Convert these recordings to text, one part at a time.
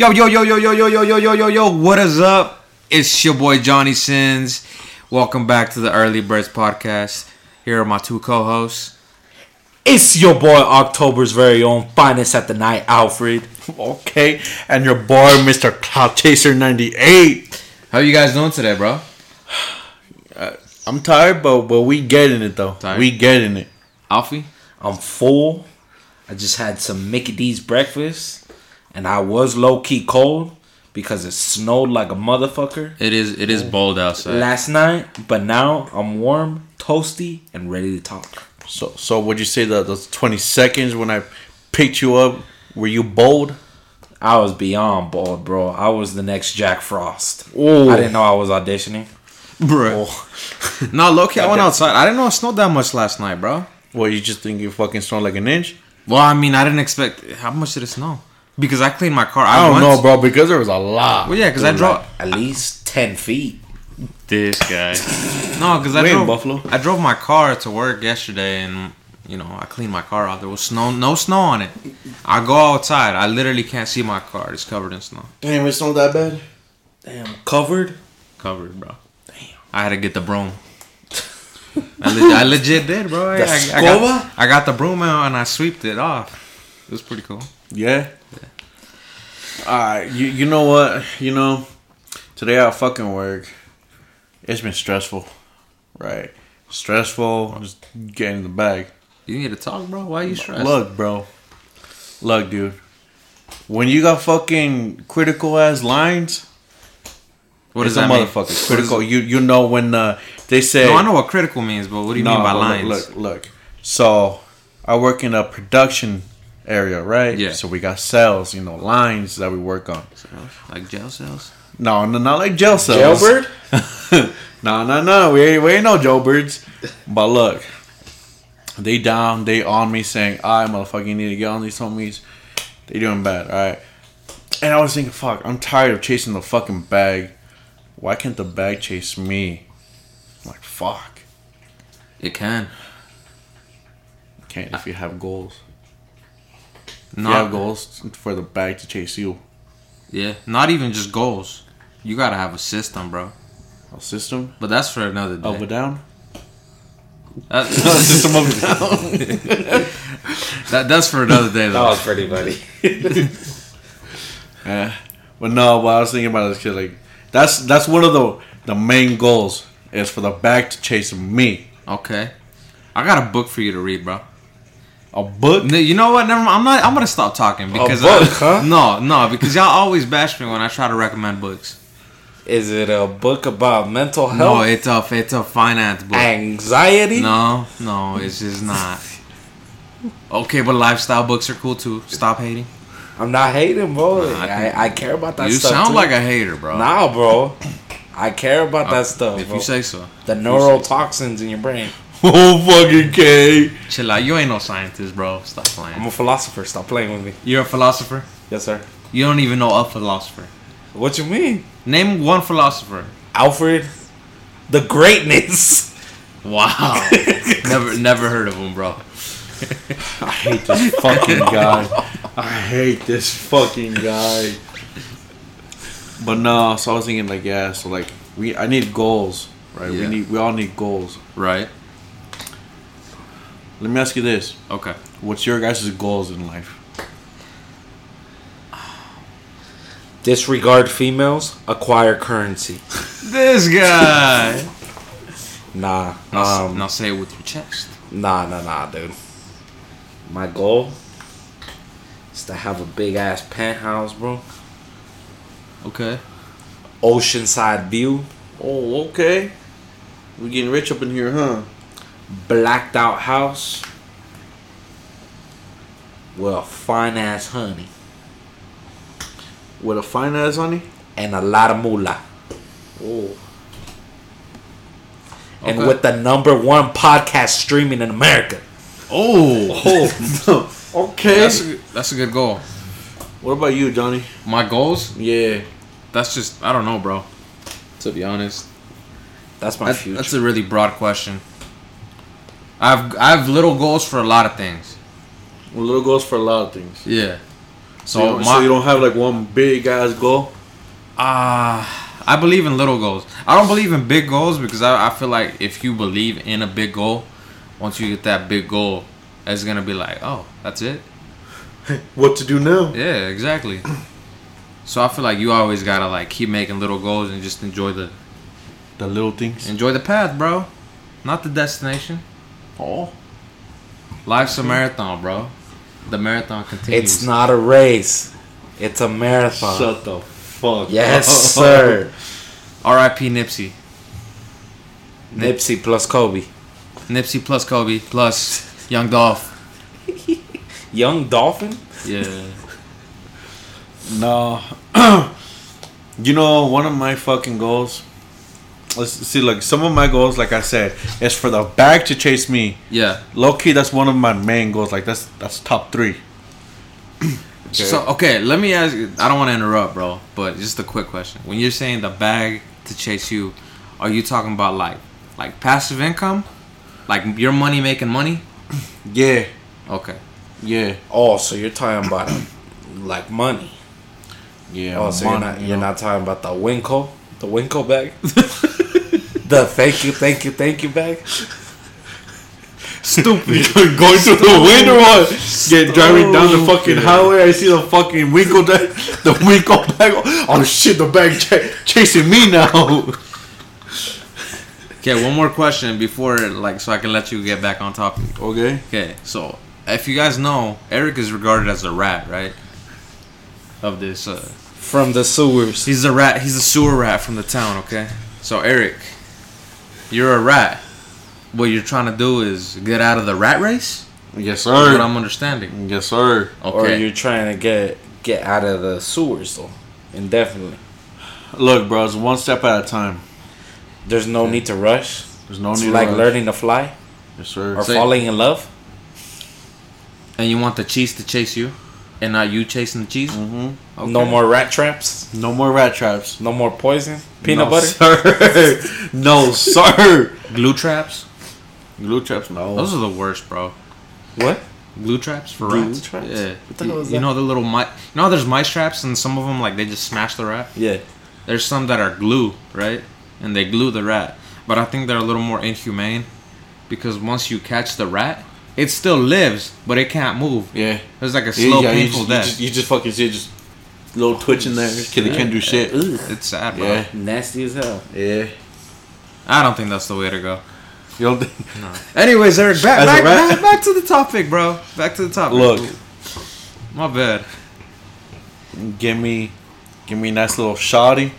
Yo, yo, yo, yo, yo, yo, yo, yo, yo, yo, yo, what is up? It's your boy Johnny Sins. Welcome back to the Early Birds Podcast. Here are my two co-hosts. It's your boy October's very own finest at the night, Alfred. Okay, and your boy, Mr. Cloud Chaser 98. How you guys doing today, bro? Uh, I'm tired, but but we getting it though. Tired? We getting it. Alfie? I'm full. I just had some Mickey D's breakfast, and I was low key cold because it snowed like a motherfucker It is it is bold outside. last night. But now I'm warm, toasty, and ready to talk. So so would you say that those 20 seconds when I picked you up, were you bold? I was beyond bold, bro. I was the next Jack Frost. Ooh. I didn't know I was auditioning. bro. no, low key, I went outside. I didn't know it snowed that much last night, bro. Well, you just think you fucking snowed like an inch? Well, I mean, I didn't expect. How much did it snow? Because I cleaned my car. I don't went- know, bro, because there was a lot. Well, yeah, because I drove. like, at least ten feet. This guy. no, because I We in drove. Buffalo. I drove my car to work yesterday, and you know I cleaned my car out. There was snow, no snow on it. I go outside. I literally can't see my car. It's covered in snow. Damn, it snowed that bad? Damn, covered. Covered, bro. Damn. I had to get the broom. I, le- I legit did, bro. I, The I, I, scoba? got, I got the broom out and I sweeped it off. It was pretty cool. Yeah. Alright, you you know what? You know, today I fucking work, it's been stressful. Right. Stressful, just getting the bag. You need to talk, bro. Why are you stressed? Look, bro. Look, dude. When you got fucking critical ass lines, What is that a mean? motherfucker. Critical. it? You you know when uh, they say No, I know what critical means, but what do you No, mean by but lines? Look, look, look. So I work in a production area, right? Yeah. So we got cells, you know, lines that we work on. Like jail cells? No, no, not like jail cells. Jailbird. no, no, no. We ain't, we ain't no jailbirds. But look, they down, they on me saying, "I motherfucker, you need to get on these homies. They doing bad, all right." And I was thinking, "Fuck, I'm tired of chasing the fucking bag. Why can't the bag chase me?" I'm like, "Fuck, It can. can't if you have goals. If No, you have goals for the bag to chase you. Yeah, not even just goals. You gotta have a system, bro. A system But that's for another day. up or down. That- system up and down. that, that's for another day, Though. That though. was pretty funny. Yeah, but no. But I was thinking about this kid. Like that's that's one of the the main goals is for the bag to chase me. Okay, I got a book for you to read, bro. A book. You know what? Never mind. I'm not. I'm gonna stop talking because book, I- huh? no, no, because y'all always bash me when I try to recommend books. Is it a book about mental health? No, it's a it's a finance book. anxiety? No, no, it's just not. Okay, but lifestyle books are cool too. Stop hating. I'm not hating, bro. Nah, I I, I, care about that you stuff. sound too. like a hater, bro. Nah, bro. I care about uh, that stuff. If bro. you say so. the neurotoxins in your brain. Oh fucking K. Chill out. You ain't no scientist, bro. Stop playing. I'm a philosopher. Stop playing with me. You're a philosopher. Yes, sir. You don't even know a philosopher. What you mean, Name one philosopher. Alfred? The greatness. Wow. never, never heard of him, bro. I hate this fucking guy. I hate this fucking guy. But no, so I was thinking like yeah, so like we I need goals, right? Yeah. We need we all need goals. Right. Let me ask you this: Okay. What's your guys' goals in life? Disregard females. Acquire currency. This guy. Nah. Now, Um. now say it with your chest. Nah, nah, nah, dude. My goal is to have a big ass penthouse, bro. Okay. Oceanside view. Oh, okay. We're getting rich up in here, huh? Blacked out house. With a fine ass honey. With a fine ass honey. And a lot of moolah. Oh. And Okay. with the number one podcast streaming in America. Oh. Oh. okay. That's a, that's a good goal. what about you, Johnny? My goals? Yeah. That's just I don't know, bro. To be honest, That's my That- future. that's a really broad question. I've I have little goals for a lot of things. Well, little goals for a lot of things. Yeah. So, So you, don't- my, so you don't have like one big ass goal. Uh, I believe in little goals. I don't believe in big goals because I, I feel like if you believe in a big goal, once you get that big goal, it's gonna be like, oh, that's it. What to do now? Yeah, exactly. So I feel like you always gotta like keep making little goals and just enjoy the The little things. enjoy the path, bro. Not the destination. Oh, Life's a marathon, bro. The marathon continues. It's not a race. It's a marathon. shut the fuck. yes, up. sir. R.I.P. Nipsey. Nipsey plus Kobe. Nipsey plus Kobe plus Young Dolph. Young Dolphin. Yeah. No. you know, one of my fucking goals. Let's see, like some of my goals, like I said, is for the bag to chase me. Yeah. Low key, that's one of my main goals. Like that's that's top three. okay. So okay, let me ask you. I don't want to interrupt, bro, but just a quick question. When you're saying the bag to chase you, are you talking about like like passive income, like your money making money? Yeah, Okay. yeah, Oh, so you're talking about like money. yeah. Oh, so money, you're not you you're know. not talking about the WinCo, the WinCo bag, the thank you, thank you, thank you bag. Stupid. going through the window or get driving down the fucking highway. I see the fucking WinCo bag, the WinCo bag. Oh shit, the bag ch- chasing me now. okay, one more question before like so I can let you get back on topic. Okay. Okay, so if you guys know, Eric is regarded as a rat, right? Of this, uh, From the sewers. he's a rat. He's a sewer rat from the town. Okay, so Eric, you're a rat. What you're trying to do is get out of the rat race. Yes, Is what sir. I'm understanding. Yes, sir. Okay. Or you're trying to get get out of the sewers though. Indefinitely. Look, bro, it's one step at a time. There's no need to rush. There's no It's need. like to rush. learning to fly Yes, sir. or Say- falling in love. and you want the cheese to chase you, and not you chasing the cheese. hmm No more rat traps. No more rat traps. No more poison. Peanut no, butter. Sir. no, sir. Glue traps. Glue traps, no. Those are the worst, bro. What? Glue traps for Glue rats. traps? Yeah. What the you, hell is you that? know the little mice. You know how there's mice traps, and some of them like they just smash the rat. Yeah. There's some that are glue, right? And they glue the rat. But I think they're a little more inhumane because once you catch the rat, it still lives, but it can't move. yeah. It's like a slow, you painful just, death. You just, you just fucking see it just little twitch in there. Kid, they can't do shit. Ugh. it's sad, bro. Yeah. Nasty as hell. Yeah. I don't think that's the way to go. You don't think? Anyways, Eric, back back, back, back to the topic, bro. Back to the topic. Look. my bad. Give me, give me a nice little shoddy.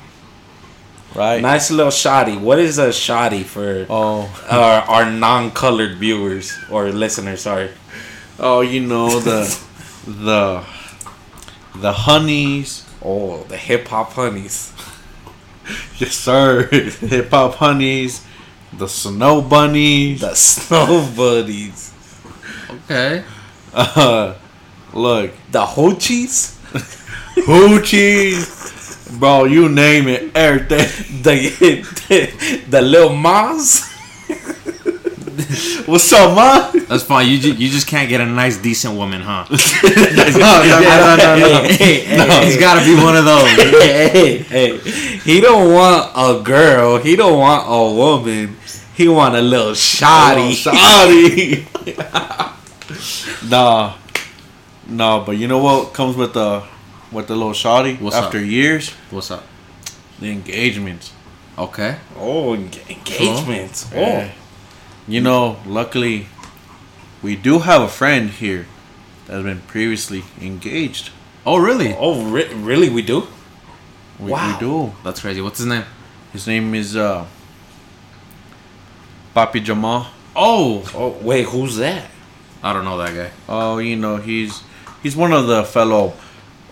Right. Nice little shoddy. What is a shoddy for Oh. our, our non-colored viewers or listeners? Sorry. Oh, you know the, the, the honeys. Oh, the hip hop honeys. Yes, sir. Hip hop honeys. The snow bunnies. The snow buddies. Okay. Uh, look, The hoochies. hoochies. Bro, you name it, everything. The the, the little Maz. What's up, man? That's fine. You ju- you just can't get a nice, decent woman, huh? no, no, no, no, no. Hey, hey, It's got to be one of those. hey, hey, he don't want a girl. He don't want a woman. He want a little shoddy. Shoddy. nah, nah, but you know what comes with the with the little shoddy What's after up? years? What's up? The engagements. Okay. Oh, engagements. Yeah. Oh, You know, luckily, we do have a friend here that's been previously engaged. Oh, really? oh, re- really? We do. We, Wow. we do. That's crazy. What's his name? His name is uh, Papi Jamal. Oh, Oh, wait, who's that? I don't know that guy. Oh, you know he's he's one of the fellow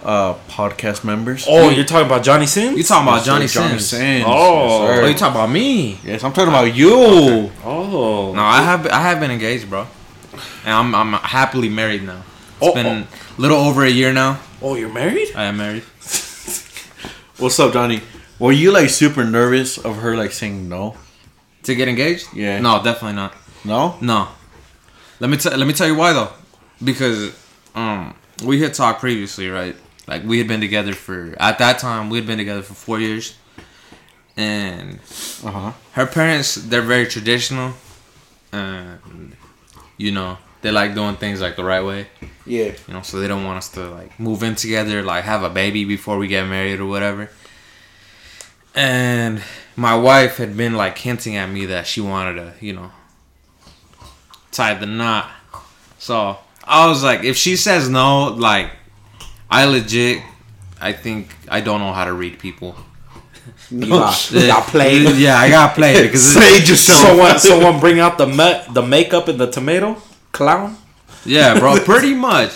uh, podcast members. Oh, you're talking about Johnny Sins? You're talking about Yes, Johnny, Johnny Sins? Sins. Oh. Yes, sir. Oh, you talking about me? Yes, I'm talking about you. Oh, No, I have I have been engaged, bro, and I'm I'm happily married now. It's Oh, been a little over a year now. oh, you're married? I am married. What's up, Johnny? Were you like super nervous of her like saying no? To get engaged? Yeah. No, definitely not. No? No. Let me tell let me tell you why though. Because um we had talked previously, right? Like we had been together for at that time we had been together for four years, and Uh huh. her parents they're very traditional, and you know they like doing things like the right way. Yeah. You know, so they don't want us to like move in together, like have a baby before we get married or whatever. And my wife had been like hinting at me that she wanted to, you know, tie the knot. So I was like, if she says no, like, I legit, I think I don't know how to read people. You got, you got played. Yeah, I got played because it- Sage yourself. Someone, someone bring out the me- the makeup and the tomato clown. Yeah, bro, pretty much.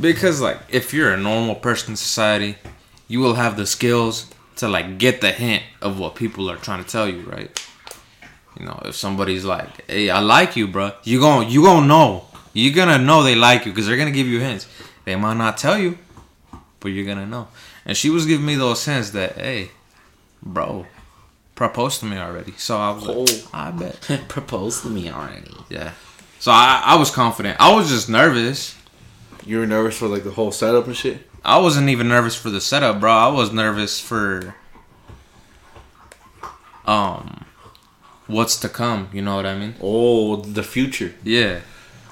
Because like if you're a normal person in society, you will have the skills to like get the hint of what people are trying to tell you, right? You know, if somebody's like, "Hey, I like you, bro," you gon' you gonna know. You're gonna know they like you because they're gonna give you hints. They might not tell you, but you're gonna know. And she was giving me those hints that, hey, bro, propose to me already. So I was like, Oh. I bet. Propose to me already. Yeah. So I, I was confident. I was just nervous. You were nervous for like the whole setup and shit. I wasn't even nervous for the setup, bro. I was nervous for um what's to come, you know what I mean? Oh, the future. Yeah.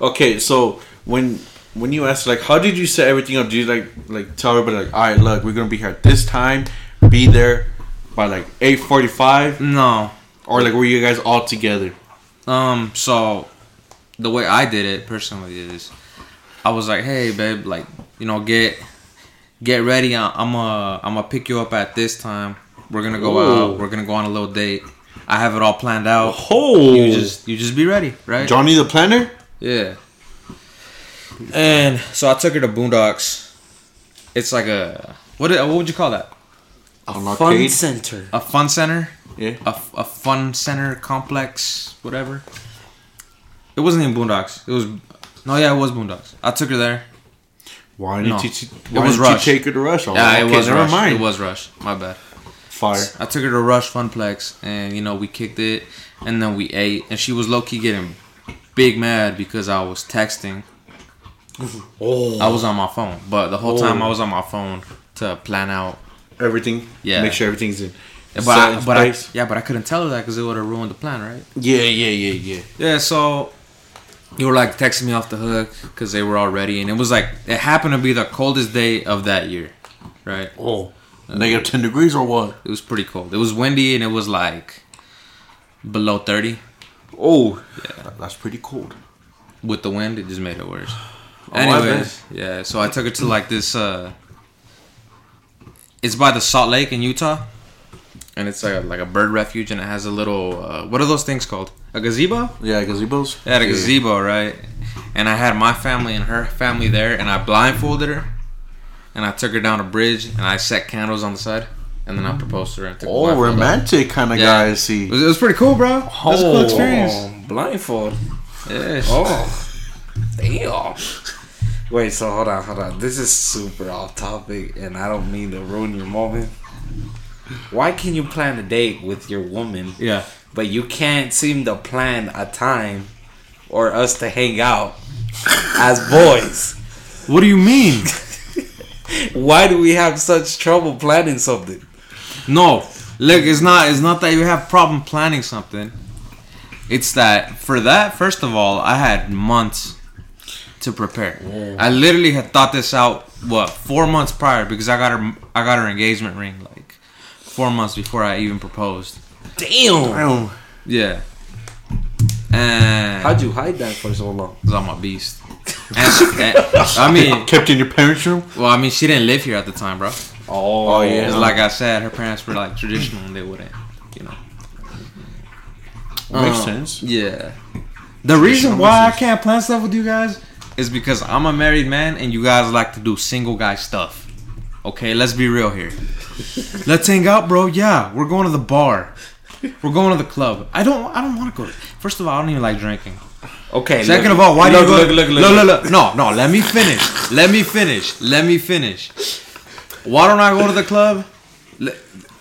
Okay, so when when you asked like, how did you set everything up? Did you like like tell everybody like, all right, look, we're gonna be here at this time, be there by like eight forty five, No. or like were you guys all together? Um so the way I did it personally is I was like, "Hey, babe, like, you know, get get ready. I'm uh I'm gonna pick you up at this time. We're to go Ooh. out. We're to go on a little date. I have it all planned out. Oh, You just you just be ready, right? Johnny the Planner. Yeah. And so I took her to Boondocks. It's like a what? What would you call that? An Fun arcade. center. A fun center? Yeah. A, a fun center complex, whatever. It wasn't even Boondocks. It was no, yeah, it was Boondocks. I took her there. Why didn't No. you? It was didn't Rush. you take her to Rush? Oh, Yeah, it okay, was never Rush. mind. It was Rush. My bad. fire. I took her to Rush Funplex, and you know we kicked it, and then we ate, and she was low key getting big mad because I was texting. Oh, I was on my phone, but the whole time Oh. I was on my phone to plan out Everything. Yeah. Make sure everything's in. But I, but I, yeah, but I couldn't tell her that because it would have ruined the plan, right? yeah, yeah, yeah, yeah. Yeah. So you were like texting me off the hook because they were all ready, and it was like it happened to be the coldest day of that year, right? oh, Negative ten degrees or what? It was pretty cold. It was windy, and it was like below thirty. Oh, yeah. That's pretty cold. With the wind, it just made it worse. Oh, I Anyways, yeah. So I took her to like this. uh It's by the Salt Lake in Utah, and it's like a, like a bird refuge, and it has a little. Uh, what are those things called? A gazebo? Yeah, gazebos. Yeah, a gazebo, right? And I had my family and her family there, and I blindfolded her, and I took her down a bridge, and I set candles on the side, and then I proposed to her. And took Oh, romantic kind of Yeah. guy. I see. It was, it was pretty cool, bro. It was a cool experience. Oh, blindfold. Yeah. Oh, damn. Wait, so hold on, hold on. This is super off topic, and I don't mean to ruin your moment. Why can you plan a date with your woman, Yeah. but you can't seem to plan a time or us to hang out as boys? What do you mean? Why do we have such trouble planning something? No, look, it's not. It's not that you have problem planning something. It's that for that, first of all, I had months to prepare. I literally had thought this out what four months prior because I got her. I got her engagement ring like four months before I even proposed. Damn. Damn. Yeah, and How'd you hide that for so long? Cause I'm a beast. And, and- I mean, Kept in your parents' room. well, I mean, she didn't live here at the time, bro. Oh, Oh, yeah. It's like I said, her parents were like traditional, and they wouldn't, you know. Makes Uh, sense. Yeah. The reason why I can't plan stuff with you guys is because I'm a married man and you guys like to do single guy stuff. Okay, let's be real here. let's hang out, bro. Yeah, we're going to the bar. We're going to the club. I don't. I don't want to go. First of all, I don't even like drinking. Okay. Second look- of all, why look, do you go? look, look, look, look, look, look. No, no. Let me finish. Let me finish. Let me finish. Why don't I go to the club? Le-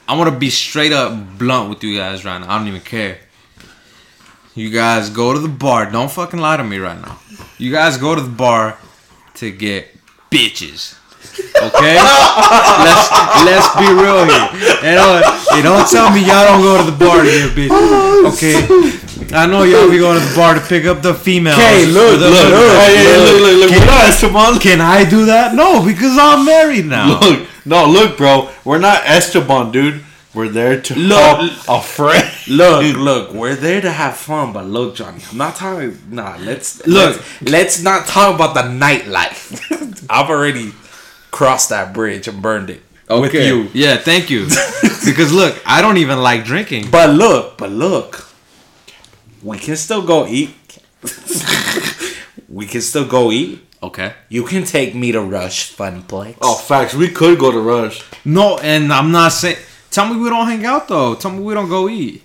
I want to be straight up blunt with you guys right now. I don't even care. You guys go to the bar. Don't fucking lie to me right now. You guys go to the bar to get bitches. Okay, let's let's be real here. You don't tell me y'all don't go to the bar to get bitches. Oh, okay, I know y'all be going to the bar to pick up the females. Okay, look, the- look, look, Hey, hey, look, look, look. We're not Esteban. Can I do that? No, because I'm married now. Look, no, look, bro. We're not Esteban, dude. We're there to Look. a friend. Look, look, we're there to have fun, but look, Johnny, I'm not talking. Nah, let's Look. Let's, let's not talk about the nightlife. I've already crossed that bridge and burned it with Okay. you. Yeah, thank you. because look, I don't even like drinking. But look, but look, we can still go eat. we can still go eat. Okay. You can take me to Rush Funplex. Oh, facts. We could go to Rush. No, and I'm not saying. Tell me we don't hang out though. Tell me we don't go eat.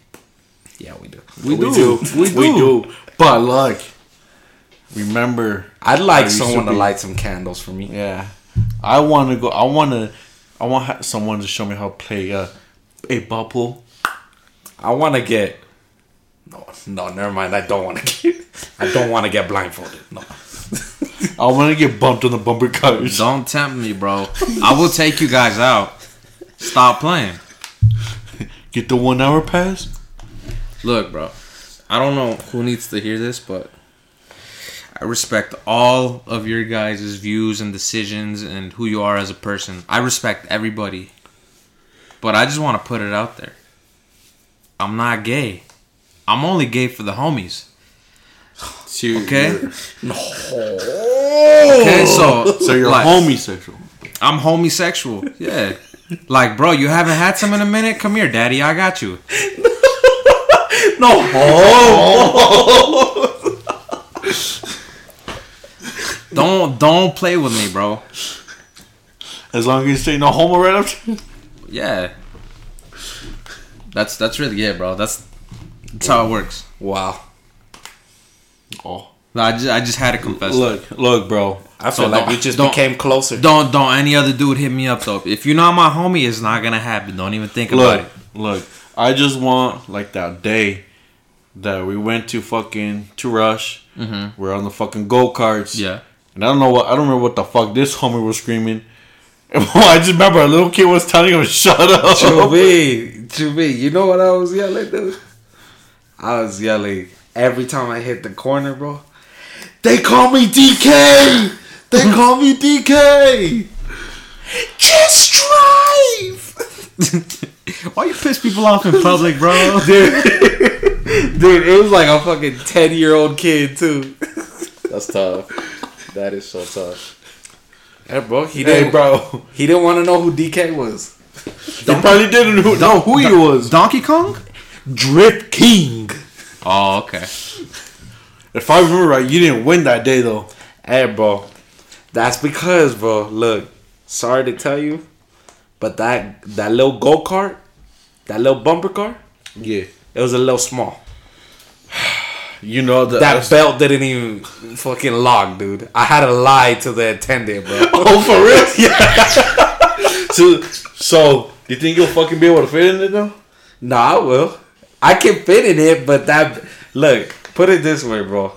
yeah, we do. We, We do. do. We do. We do. But look, remember, I'd like used to someone to light some candles for me. yeah, I want to go. I want to. I want someone to show me how to play uh, a bubble. I want to get. No, no, never mind. I don't want to get. I don't want to get blindfolded. No. I want to get bumped on the bumper cars. Don't tempt me, bro. I will take you guys out. Stop playing. Get the one hour pass. Look, bro. I don't know who needs to hear this, but I respect all of your guys' views and decisions and who you are as a person. I respect everybody. But I just want to put it out there. I'm not gay. I'm only gay for the homies. Okay? No. Okay, so So you're like, homosexual. I'm homosexual. Yeah. Like, bro, you haven't had some in a minute? Come here, daddy. I got you. No. Don't don't play with me, bro. As long as you say no homo right after. Yeah. That's that's really it, bro. That's that's how it works. Wow. Oh, I just I just had to confess. that. look, look, bro. I feel So like we just became closer. Don't don't any other dude hit me up though. If you're not my homie, it's not gonna happen. Don't even think about it. look. I just want like that day that we went to fucking to Rush. Mm-hmm. We're on the fucking go karts. Yeah. And I don't know what I don't remember what the fuck this homie was screaming. I just remember a little kid was telling him shut up. Chubi, Chubi, you know what I was yelling, dude? I was yelling every time I hit the corner, bro. They call me DK. They call me DK. Just drive, Why you piss people off in public, bro? dude. Dude, it was like a fucking ten year old kid too. That's tough. That is so tough. Yeah, bro. He didn't. bro. He didn't want to know who DK was. He probably didn't who, know who he was. Donkey Kong? Drip King. Oh, okay. If I remember right, you didn't win that day though. Hey, bro. That's because, bro. Look, sorry to tell you, but that that little go kart, that little bumper car, Yeah. it was a little small. You know the That belt didn't even fucking lock, dude. I had to lie to the attendant, bro. Oh, for real? yeah. so, so you think you'll fucking be able to fit in it though? nah, I will. I can fit in it, but that look. Put it this way, bro.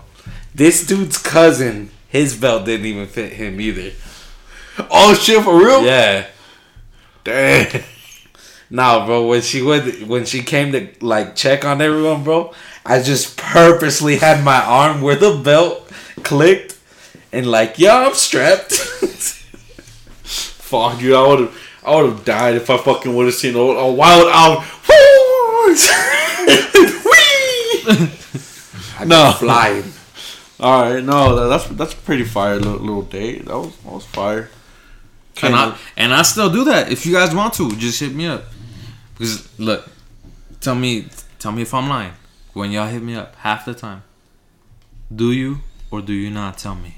This dude's cousin, his belt didn't even fit him either. Oh shit, for real? Yeah. Damn. Nah, bro. When she went, when she came to like check on everyone, bro, I just purposely had my arm where the belt clicked, and like, yeah, I'm strapped. Fuck you! I would have, I would have died if I fucking would have seen a, a wild out. I No. go flying. All right, no, that, that's that's pretty fire little, little date. That was that was fire. And I and I still do that. If you guys want to, just hit me up. Because look, tell me tell me if I'm lying. When y'all hit me up, half the time. Do you or do you not tell me?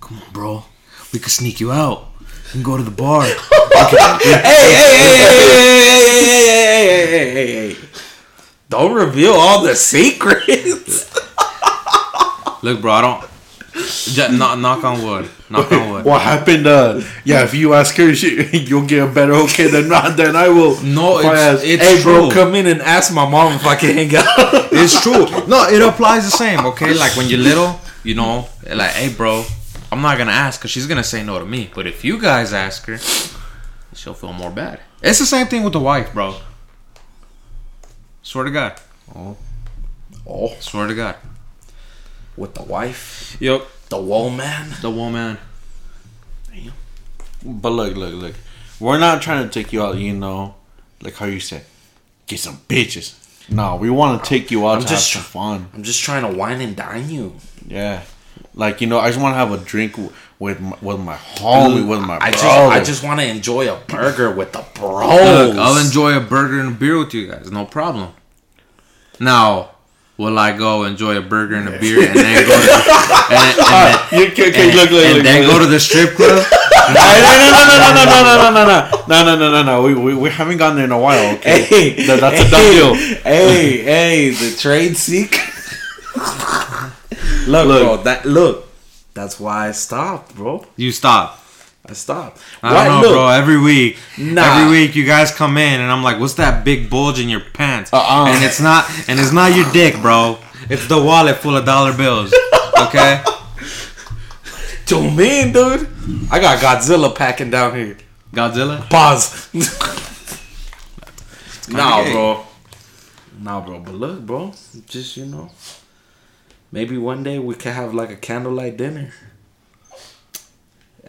Come on, bro. We could sneak you out. We can go to the bar. hey, hey, hey, hey, hey, hey, hey, hey, hey, hey, hey, hey, hey. Don't reveal all the secrets. Look, bro, I don't. Just knock, knock on wood. Knock on wood. What happened? Uh, yeah, if you ask her, she, you'll get a better okay than not. Then I will. No, it's, ask- it's hey, true. bro, come in and ask my mom if I can hang out. It's true. No, it applies the same, okay? Like when you're little, you know, like, hey, bro, I'm not gonna ask because she's gonna say no to me. But if you guys ask her, she'll feel more bad. It's the same thing with the wife, bro. Swear to God. Oh, Oh. Swear to God. with the wife, Yep. the woman. The woman. But look, look, look. We're not trying to take you out, you know, like how you said, get some bitches. No, we want to take you out I'm to just have fun. I'm just trying to wine and dine you. Yeah. Like, you know, I just want to have a drink w- with my, with my homie, with my I brother. just I just want to enjoy a burger with the bros. Look, I'll enjoy a burger and a beer with you guys. No problem. Now, will I go enjoy a burger and a beer and then go to, and, and, and, look, look, and then go to the strip club? no, no, no, no, no, no, no, no, no, no, no, no, no, no, no. We, we, we haven't gone there in a while. Okay, Hey, That- that's a done deal. Hey, hey, the trade seek. look, Look. bro, that look. That's why I stopped, bro. You stop. I stopped. I Why- don't know, look, bro. Every week, Nah. every week you guys come in and I'm like, "What's that big bulge in your pants?" Uh-uh. And it's not, and it's not your dick, bro. It's the wallet full of dollar bills. Okay. Yo, man, dude. I got Godzilla packing down here. Godzilla. Pause. nah, gay. bro. Nah, bro. But look, bro. Just you know, maybe one day we could have like a candlelight dinner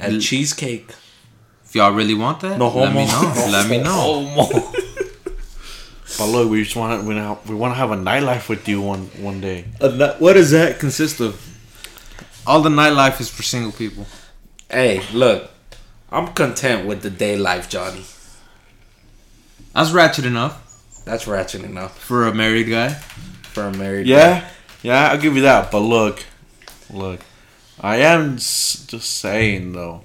at L- cheesecake. If y'all really want that, No let me homo. know. Let me know. But look, we just want to we, wanna- we want to have a nightlife with you one one day. What does that consist of? All the nightlife is for single people. Hey, look. I'm content with the day life, Johnny. That's ratchet enough That's ratchet enough for a married guy. for a married. Guy, yeah, yeah, I'll give you that. But look, look, I am s- just saying though.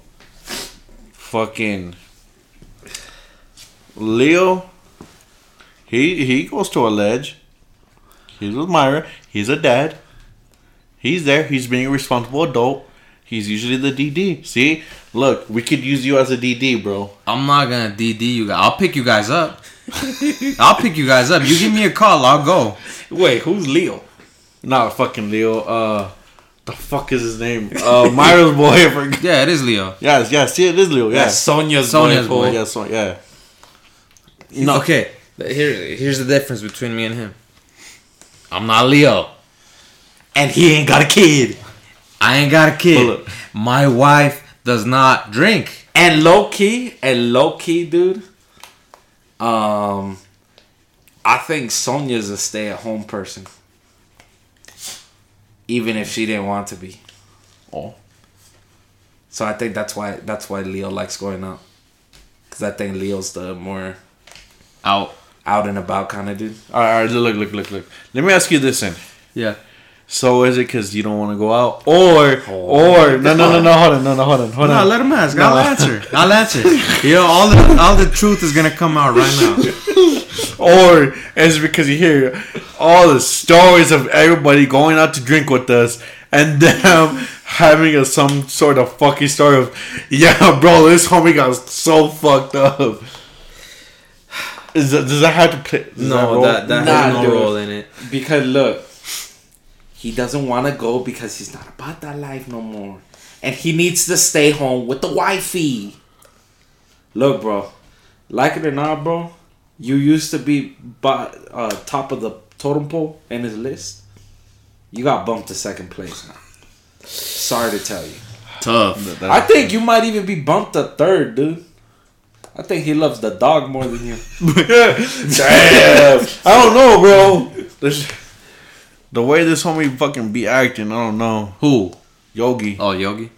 Fucking Leo, he he goes to a ledge. He's with Myra. He's a dad. He's there. He's being a responsible adult. He's usually the DD. See, look, we could use you as a DD, bro. I'm not gonna DD you guys. I'll pick you guys up. I'll pick you guys up. You give me a call, I'll go. Wait, who's Leo? Not fucking Leo. Uh, the fuck is his name? Uh, Myra's boy. I forgot. Yeah, it is Leo. Yes, yes, see, it is Leo. Yeah, Yes. Sonia's, Sonia's boy. boy. Yeah, so, yeah. No. Okay. Here, here's the difference between me and him. I'm not Leo. And he ain't got a kid. I ain't got a kid. look. My wife does not drink. And low key, and low key, dude. Um, I think Sonia's a stay at home person, even if she didn't want to be. Oh. So I think that's why that's why Leo likes going out, because I think Leo's the more Out. out and about kind of dude. All right, all right, look, look, look, look. Let me ask you this then. Yeah. So is it because you don't want to go out, or, oh. or no, no, no, no, hold on, no, no, hold on, hold No, on. let him ask. I'll answer. I'll answer. You know, all the all the truth is gonna come out right now. Or is it because you hear all the stories of everybody going out to drink with us and them having a, some sort of fucking story of, yeah, bro, this homie got so fucked up. Is that, does that have to play? does roll? that Nah, has no dude. role in it. Because look, he doesn't want to go because he's not about that life no more, and he needs to stay home with the wifey. Look, bro, like it or not, bro, you used to be by, uh, top of the totem pole in his list. You got bumped to second place now. Sorry to tell you. Tough. That- I think you might even be bumped to third, dude. I think he loves the dog more than you. Damn. I don't know, bro. This, the way this homie fucking be acting, I don't know. Who? Yogi. Oh, Yogi.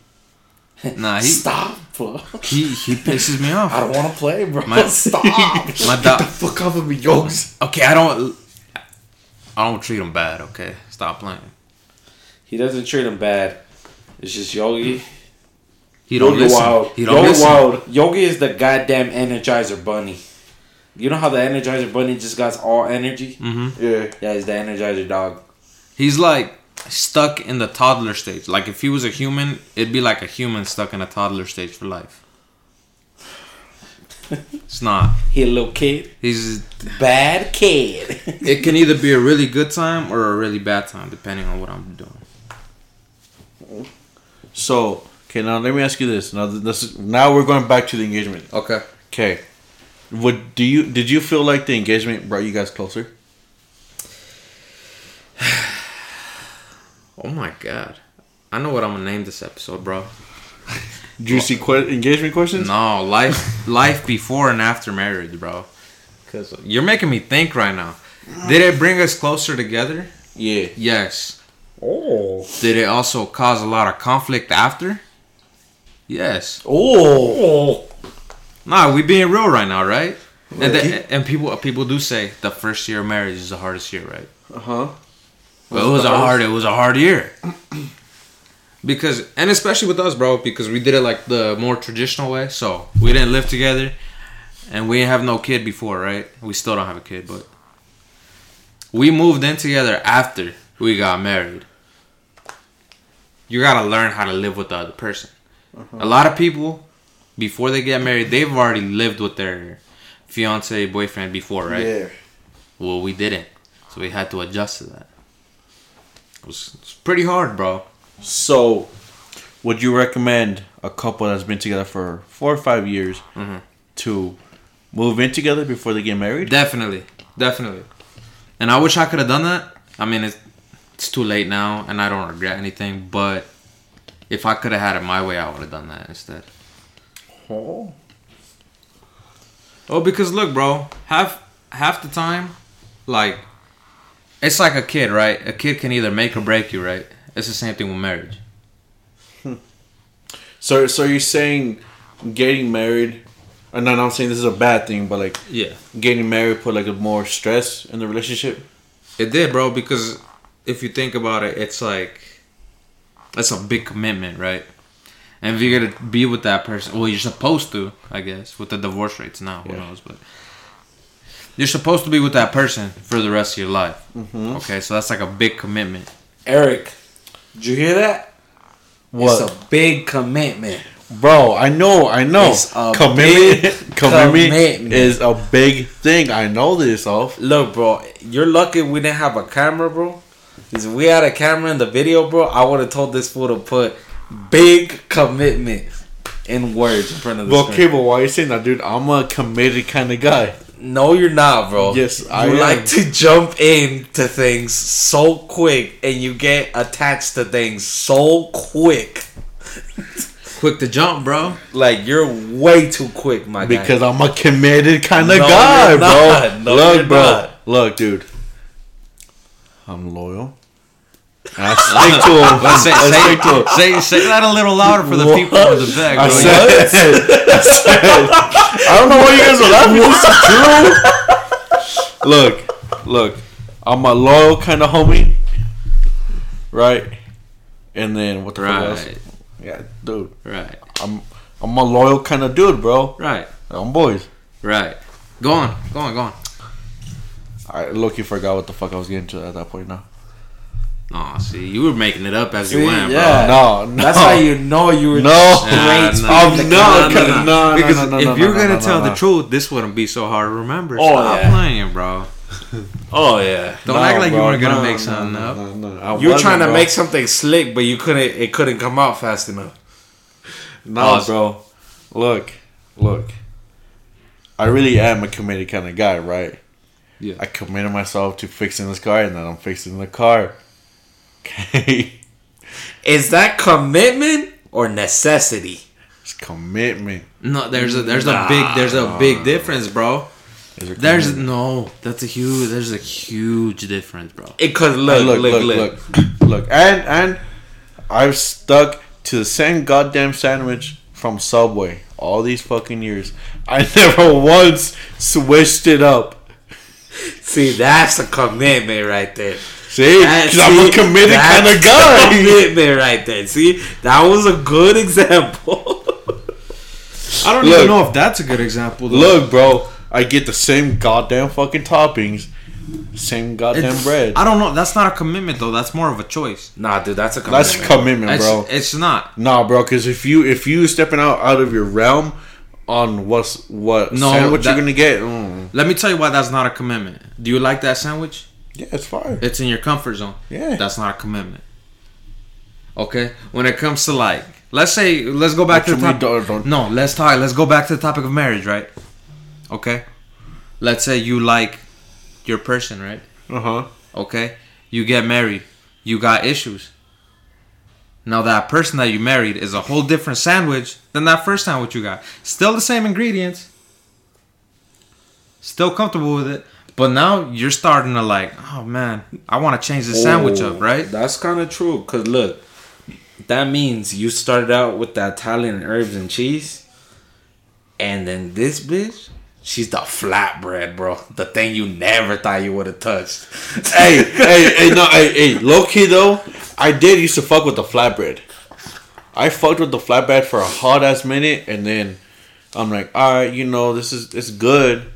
Nah, he Stop, bro. he he pisses me off. I don't want to play, bro. My- Stop. My dog. Fuck off of me, Yogs. Okay, I don't. I don't treat him bad. Okay, stop playing. He doesn't treat him bad. It's just Yogi. He don't Yogi listen. wild. He don't Yogi listen. wild. Yogi is the goddamn Energizer Bunny. You know how the Energizer Bunny just got all energy? Mm-hmm. Yeah. Yeah, he's the Energizer dog. He's like stuck in the toddler stage. Like if he was a human, it'd be like a human stuck in a toddler stage for life. It's not. He a little kid. He's. Bad kid. It can either be a really good time or a really bad time, depending on what I'm doing. So Okay, now let me ask you this. Now this is, now we're going back to the engagement. Okay. Okay. What do you did you feel like the engagement brought you guys closer? Oh my god. I know what I'm gonna name this episode, bro. Juicy que- engagement questions? No, life life before and after marriage, bro. Cause you're making me think right now. Did it bring us closer together? Yeah. Yes. Oh. Did it also cause a lot of conflict after? Yes. Oh. Nah, we being real right now, right? And the, and people people do say the first year of marriage is the hardest year, right? Uh huh. Well, it was a hard. It was a hard year. Because and especially with us, bro, because we did it like the more traditional way. So we didn't live together, and we didn't have no kid before, right? We still don't have a kid, but we moved in together after we got married. You gotta learn how to live with the other person. Uh-huh. A lot of people, before they get married, they've already lived with their fiance, boyfriend before, right? Yeah. Well, we didn't, so we had to adjust to that. It was, it was pretty hard, bro. So, would you recommend a couple that's been together for four or five years Mhm. to move in together before they get married? Definitely, definitely. And I wish I could have done that. I mean, it's it's too late now, and I don't regret anything. But if I could have had it my way, I would have done that instead. Oh. Oh, because look, bro, half half the time, like, it's like a kid, right? A kid can either make or break you, right? It's the same thing with marriage. So, so you're saying getting married? And I'm not saying this is a bad thing, but like Yeah, getting married put like a more stress in the relationship. it did, bro. Because if you think about it, it's like that's a big commitment, right? And if you're gonna be with that person, well, you're supposed to, I guess, with the divorce rates now. Who Yeah. knows? But you're supposed to be with that person for the rest of your life. Mm-hmm. Okay, so that's like a big commitment. Eric, did you hear that? What? It's a big commitment. Bro, I know, I know. It's a commitment, big commitment commitment. is a big thing. I know this, off. Look, bro, you're lucky we didn't have a camera, bro. Because if we had a camera in the video, bro, I would have told this fool to put big commitment in words in front of the Okay, screen. but why are you saying that, dude? I'm a committed kind of guy. No, you're not, bro. Yes, you I am. like to jump into things so quick and you get attached to things so quick. Quick to jump, bro. Like you're way too quick, my guy. Because I'm a committed kind of No, guy, you're bro. No, Look, you're bro. not. Look, dude. I'm loyal. I stick to him. Say, I say, to him. say, say that a little louder for the What? people in the back, I said, I said, I don't know why you guys are laughing. This is true. Look, look, I'm a loyal kind of homie, right? And then what the fuck else? Yeah, dude, right, I'm I'm a loyal kind of dude, bro. right, I'm boys. right. Go on, go on, go on. I look, you forgot what the fuck I was getting to at that point now. Oh, see, you were making it up as you went, yeah. No, no, That's how you know you were No. straight Nah, nah. the no, con- no, no, no, because no, no, if no, you're no, gonna no, tell no. the truth, this wouldn't be so hard to remember. Oh, Stop yeah. playing, bro. Oh yeah. Don't No, act like you weren't gonna no, make something no, up. no, no. I You were trying to bro. make something slick, but you couldn't. It couldn't come out fast enough. No, Pause. bro. Look, look. I really am a committed kind of guy, right? Yeah. I committed myself to fixing this car, and then I'm fixing the car. Okay, Is that commitment or necessity? it's commitment. No, there's a there's a big there's a big difference, bro. There's, There's no, that's a huge there's a huge difference, bro. It could Hey, look, look, look, look, look, and and I've stuck to the same goddamn sandwich from Subway all these fucking years. I never once switched it up. See, that's a commitment right there. See, 'Cause I'm a committed kind of guy. Commitment right there. See, that was a good example. I don't Look. even know if that's a good example. Though. Look, bro, I get the same goddamn fucking toppings, same goddamn It's- bread. I don't know. That's not a commitment though. That's more of a choice. nah, dude, that's a commitment. That's commitment, It's, bro. it's not. Nah, bro, because if you if you stepping out out of your realm on what's what No, sandwich that- you're gonna get, mm, Let me tell you why that's not a commitment. Do you like that sandwich? Yeah, it's fire. It's in your comfort zone. Yeah. That's not a commitment. Okay? When it comes to like let's say let's go back What to the you mean, top. don't- don't- No, let's talk. Let's go back to the topic of marriage, right? Okay. Let's say you like your person, right? Uh huh. Okay. You get married. You got issues. Now that person that you married is a whole different sandwich than that first sandwich you got. Still the same ingredients. Still comfortable with it. But now you're starting to like, oh man, I want to change the sandwich Oh, up, right? That's kind of true. Cause look, that means you started out with the Italian herbs and cheese, and then this bitch, she's the flatbread, bro. The thing you never thought you would have touched. hey, hey, hey, no, hey, hey, low key though, I did used to fuck with the flatbread. I fucked with the flatbread for a hot ass minute, and then I'm like, all right, you know, this is it's good,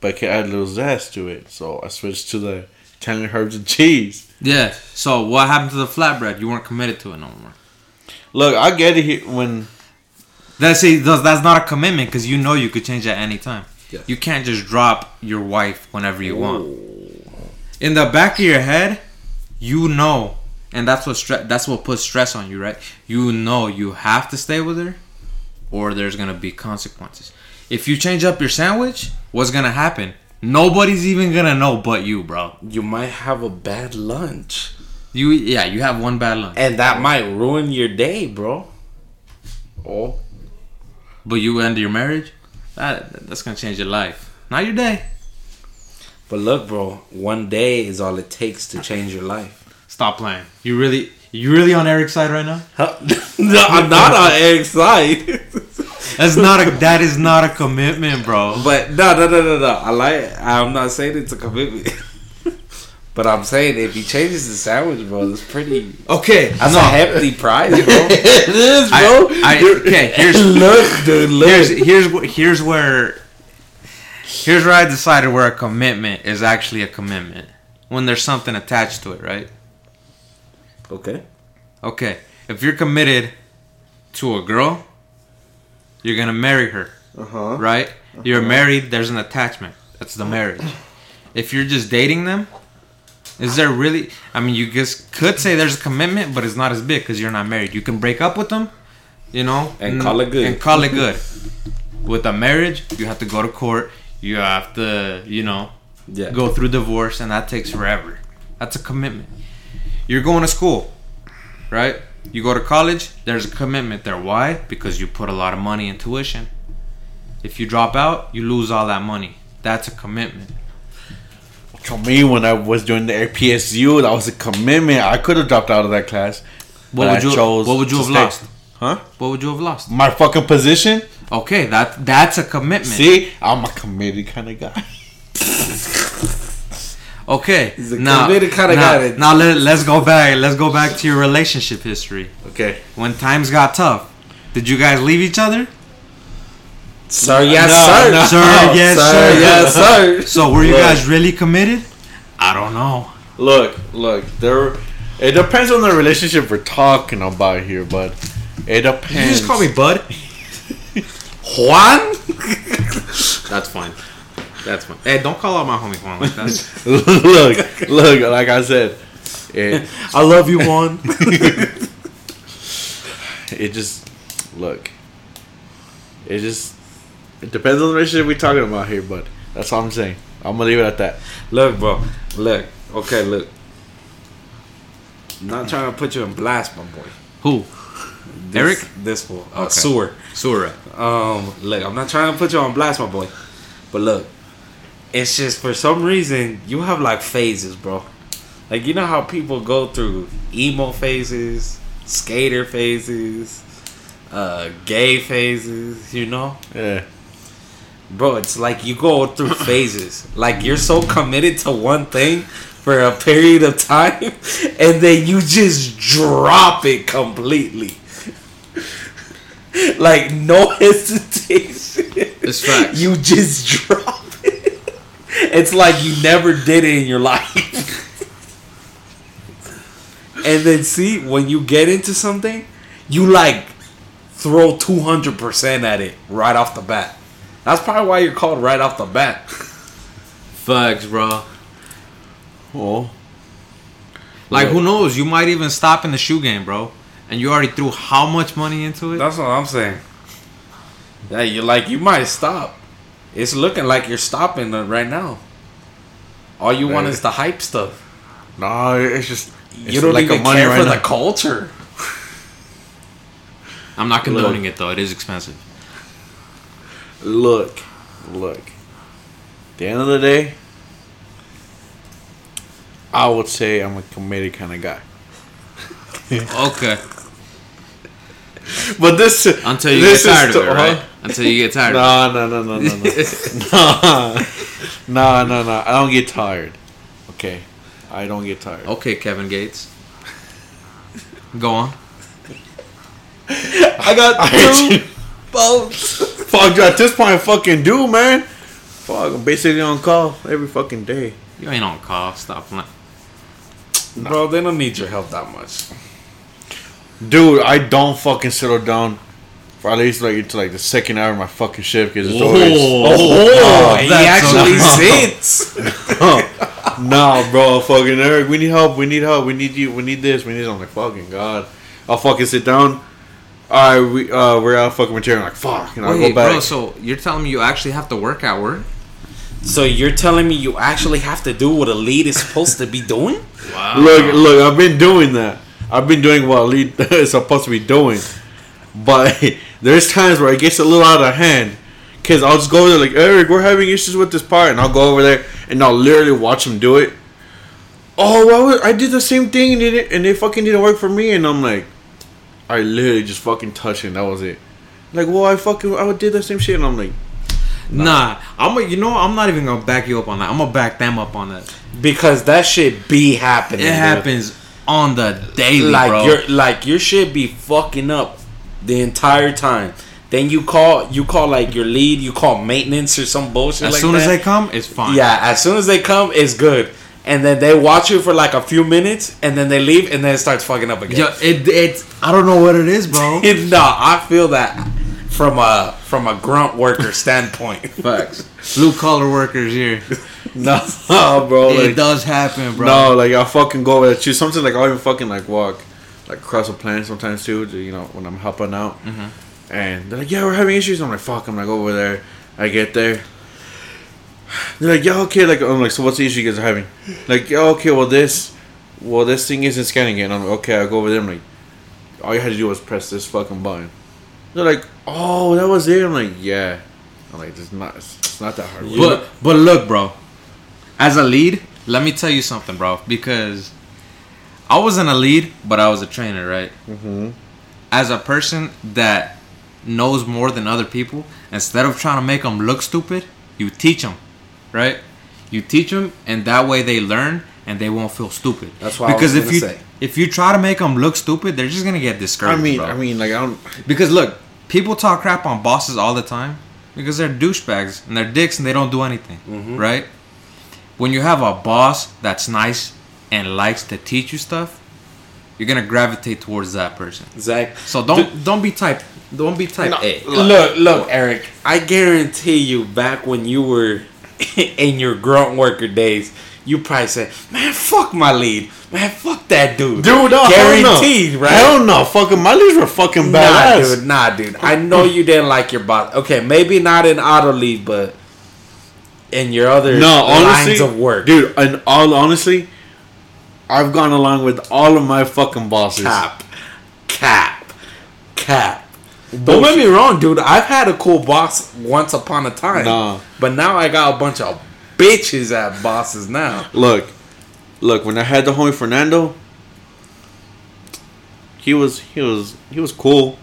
but I can add a little zest to it. So I switched to the Italian herbs and cheese. Yeah. So what happened to the flatbread? You weren't committed to it no more. Look, I get it here when That's see, that's that's not a commitment because you know you could change at any time. Yes. You can't just drop your wife whenever you want. In the back of your head, you know, and that's what stre- that's what puts stress on you, right? You know you have to stay with her, or there's gonna be consequences. If you change up your sandwich, what's gonna happen? Nobody's even gonna know but you, bro. You might have a bad lunch, You yeah, you have one bad lunch, and that might ruin your day, bro. Oh, but you end your marriage. That that's gonna change your life, not your day. but look, bro. One day is all it takes to change your life. Stop playing. You really, you really on Eric's side right now? no, I'm not on Eric's side. That's not a. That is not a commitment, bro. But no, no, no, no, no. I like. I'm not saying it's a commitment. but I'm saying if he changes the sandwich, bro, it's pretty. Okay, That's no. a hefty prize, bro. it is, bro. I, I, okay, here's look, dude, look. here's here's here's where here's where I decided where a commitment is actually a commitment when there's something attached to it, right? okay. Okay, if you're committed to a girl, you're gonna marry her, Uh huh. right? You're married. There's an attachment. That's the marriage. If you're just dating them, is there really? I mean, you just could say there's a commitment, but it's not as big because you're not married. You can break up with them, you know, And call it good. And call it good. with a marriage, you have to go to court. You have to, you know, Yeah. go through divorce, and that takes forever. That's a commitment. You're going to school, right? You go to college. There's a commitment there. Why? Because you put a lot of money in tuition. If you drop out, you lose all that money. That's a commitment. To me, when I was doing the PSU, that was a commitment. I could have dropped out of that class. What would I you? chose What would you have stay. lost? Huh? What would you have lost? My fucking position? Okay, that that's a commitment. See, I'm a committed kind of guy. Okay, He's a now, committed kinda now, guy that- Now let, let's go back. Let's go back to your relationship history. Okay. When times got tough, did you guys leave each other? Sir, yes, No, sir. no. Sir, yes, sir. yes, sir. So were you Look. guys really committed? I don't know. Look, look, there. It depends on the relationship we're talking about here, but it depends. You just call me Bud. Juan? That's fine. That's fine. Hey, don't call out my homie Juan like that. look, look. Like I said, it I love you, Juan. it just look. It just it depends on the relationship we're talking about here, but that's all I'm saying. I'm gonna leave it at that. look, bro. Look. Okay, look. I'm not trying to put you in blast, my boy. Who? This, Eric? This fool. Uh, Okay. Sewer. Sura. Um, look, I'm not trying to put you on blast, my boy. But look, it's just for some reason you have like phases, bro. Like you know how people go through emo phases, skater phases, uh, gay phases, you know? Yeah. Bro, it's like you go through phases. Like you're so committed to one thing for a period of time and then you just drop it completely. like no hesitation. It's facts. You just drop. It's like you never did it in your life. and then see when you get into something, you like throw 200% at it right off the bat. That's probably why you're called right off the bat. Fucks, bro. Oh. Like who knows? You might even stop in the shoe game, bro, and you already threw how much money into it? That's what I'm saying. Yeah, you like you might stop. It's looking like you're stopping right now. All you want is the hype stuff. No, it's just You it's don't like a even money care right for now. the culture. I'm not condoning it though. It is expensive. Look, look. At the end of the day, I would say I'm a committed kind of guy. Okay. But this Until you this get tired is of it, to- right? Uh, Until you get tired. of No, no, no, no, no, no, no, no, no. I don't get tired. Okay, I don't get tired. Okay, Kevin Gates. Go on. I got two boats. Fuck, you at this point, I fucking do, man. Fuck, I'm basically on call every fucking day. You ain't on call. Stop playing. Bro, they don't need your help that much. Dude, I don't fucking settle down for at least like into like the second hour of my fucking shift because it's always Oh, he that's actually so- sits. no, bro. Fucking Eric, we need help. We need help. We need you. We need this. We need. I'm like fucking god. I'll fucking sit down. All right, we uh we're out fucking material. I'm like fuck, and I'll go back. bro. So you're telling me you actually have to work at work? So you're telling me you actually have to do what a lead is supposed to be doing? Wow. Look, look, I've been doing that. I've been doing what a lead is supposed to be doing. But there's times where it gets a little out of hand. Cause I'll just go over there like Eric, we're having issues with this part, and I'll go over there and I'll literally watch him do it. Oh, well, was- I did the same thing and it didn't- and it fucking didn't work for me, and I'm like, I literally just fucking touched it. And that was it. Like, well, I fucking I did the same shit, and I'm like, Nah, I'm. A, you know, I'm not even gonna back you up on that. I'm gonna back them up on that. Because that shit be happening. It dude. happens on the daily, like bro. your like your shit be fucking up the entire time. Then you call you call like your lead, you call maintenance or some bullshit. as like soon that. as they come, it's fine. yeah, as soon as they come, it's good. And then they watch you for like a few minutes, and then they leave, and then it starts fucking up again. Yeah, it it's. I don't know what it is, bro. no, I feel that from a from a grunt worker standpoint. Facts. Blue collar workers here. no, bro, it like, does happen, bro. No, like I'll fucking go over there. Sometimes like I'll even fucking like walk like across a plan sometimes too. to, You know when I'm helping out, mm-hmm. and they're like, "Yeah, we're having issues." I'm like, "Fuck!" I'm like over there. I get there. They're like, "Yeah, okay." Like I'm like, "So what's the issue you guys are having?" Like, "Yeah, okay. Well, this, well, this thing isn't scanning it." And I'm like, "Okay." I go over there. I'm like, "All you had to do was press this fucking button." They're like, "Oh, that was it." I'm like, "Yeah." I'm like, "It's not. It's not that hard." But but look, bro. As a lead, let me tell you something, bro. Because I wasn't a lead, but I was a trainer, right? Mm-hmm. As a person that knows more than other people, instead of trying to make them look stupid, you teach them, right? You teach them, and that way they learn, and they won't feel stupid. That's I because was if you say. if you try to make them look stupid, they're just gonna get discouraged. I mean, bro. I mean, like I don't. Because look, people talk crap on bosses all the time because they're douchebags and they're dicks and they don't do anything, Mm-hmm. right? When you have a boss that's nice and likes to teach you stuff, you're gonna gravitate towards that person. Zach, So don't don't be type don't be type A. Look, look, Eric. I guarantee you, back when you were in your grunt worker days, you probably said, "Man, fuck my lead. Man, fuck that dude." Dude, uh, no, guaranteed, hell no. right? Hell no, fucking my leads were fucking Nah, dude, nah, dude. I know you didn't like your boss. Okay, maybe not in auto lead, but in your other No, honestly, lines of work, dude. And all honestly, I've gone along with all of my fucking bosses. Cap, cap, cap. Don't get me wrong, dude. I've had a cool boss once upon a time. Nah. But now I got a bunch of bitches at bosses now. Look, look. When I had the homie Fernando, he was he was he was cool.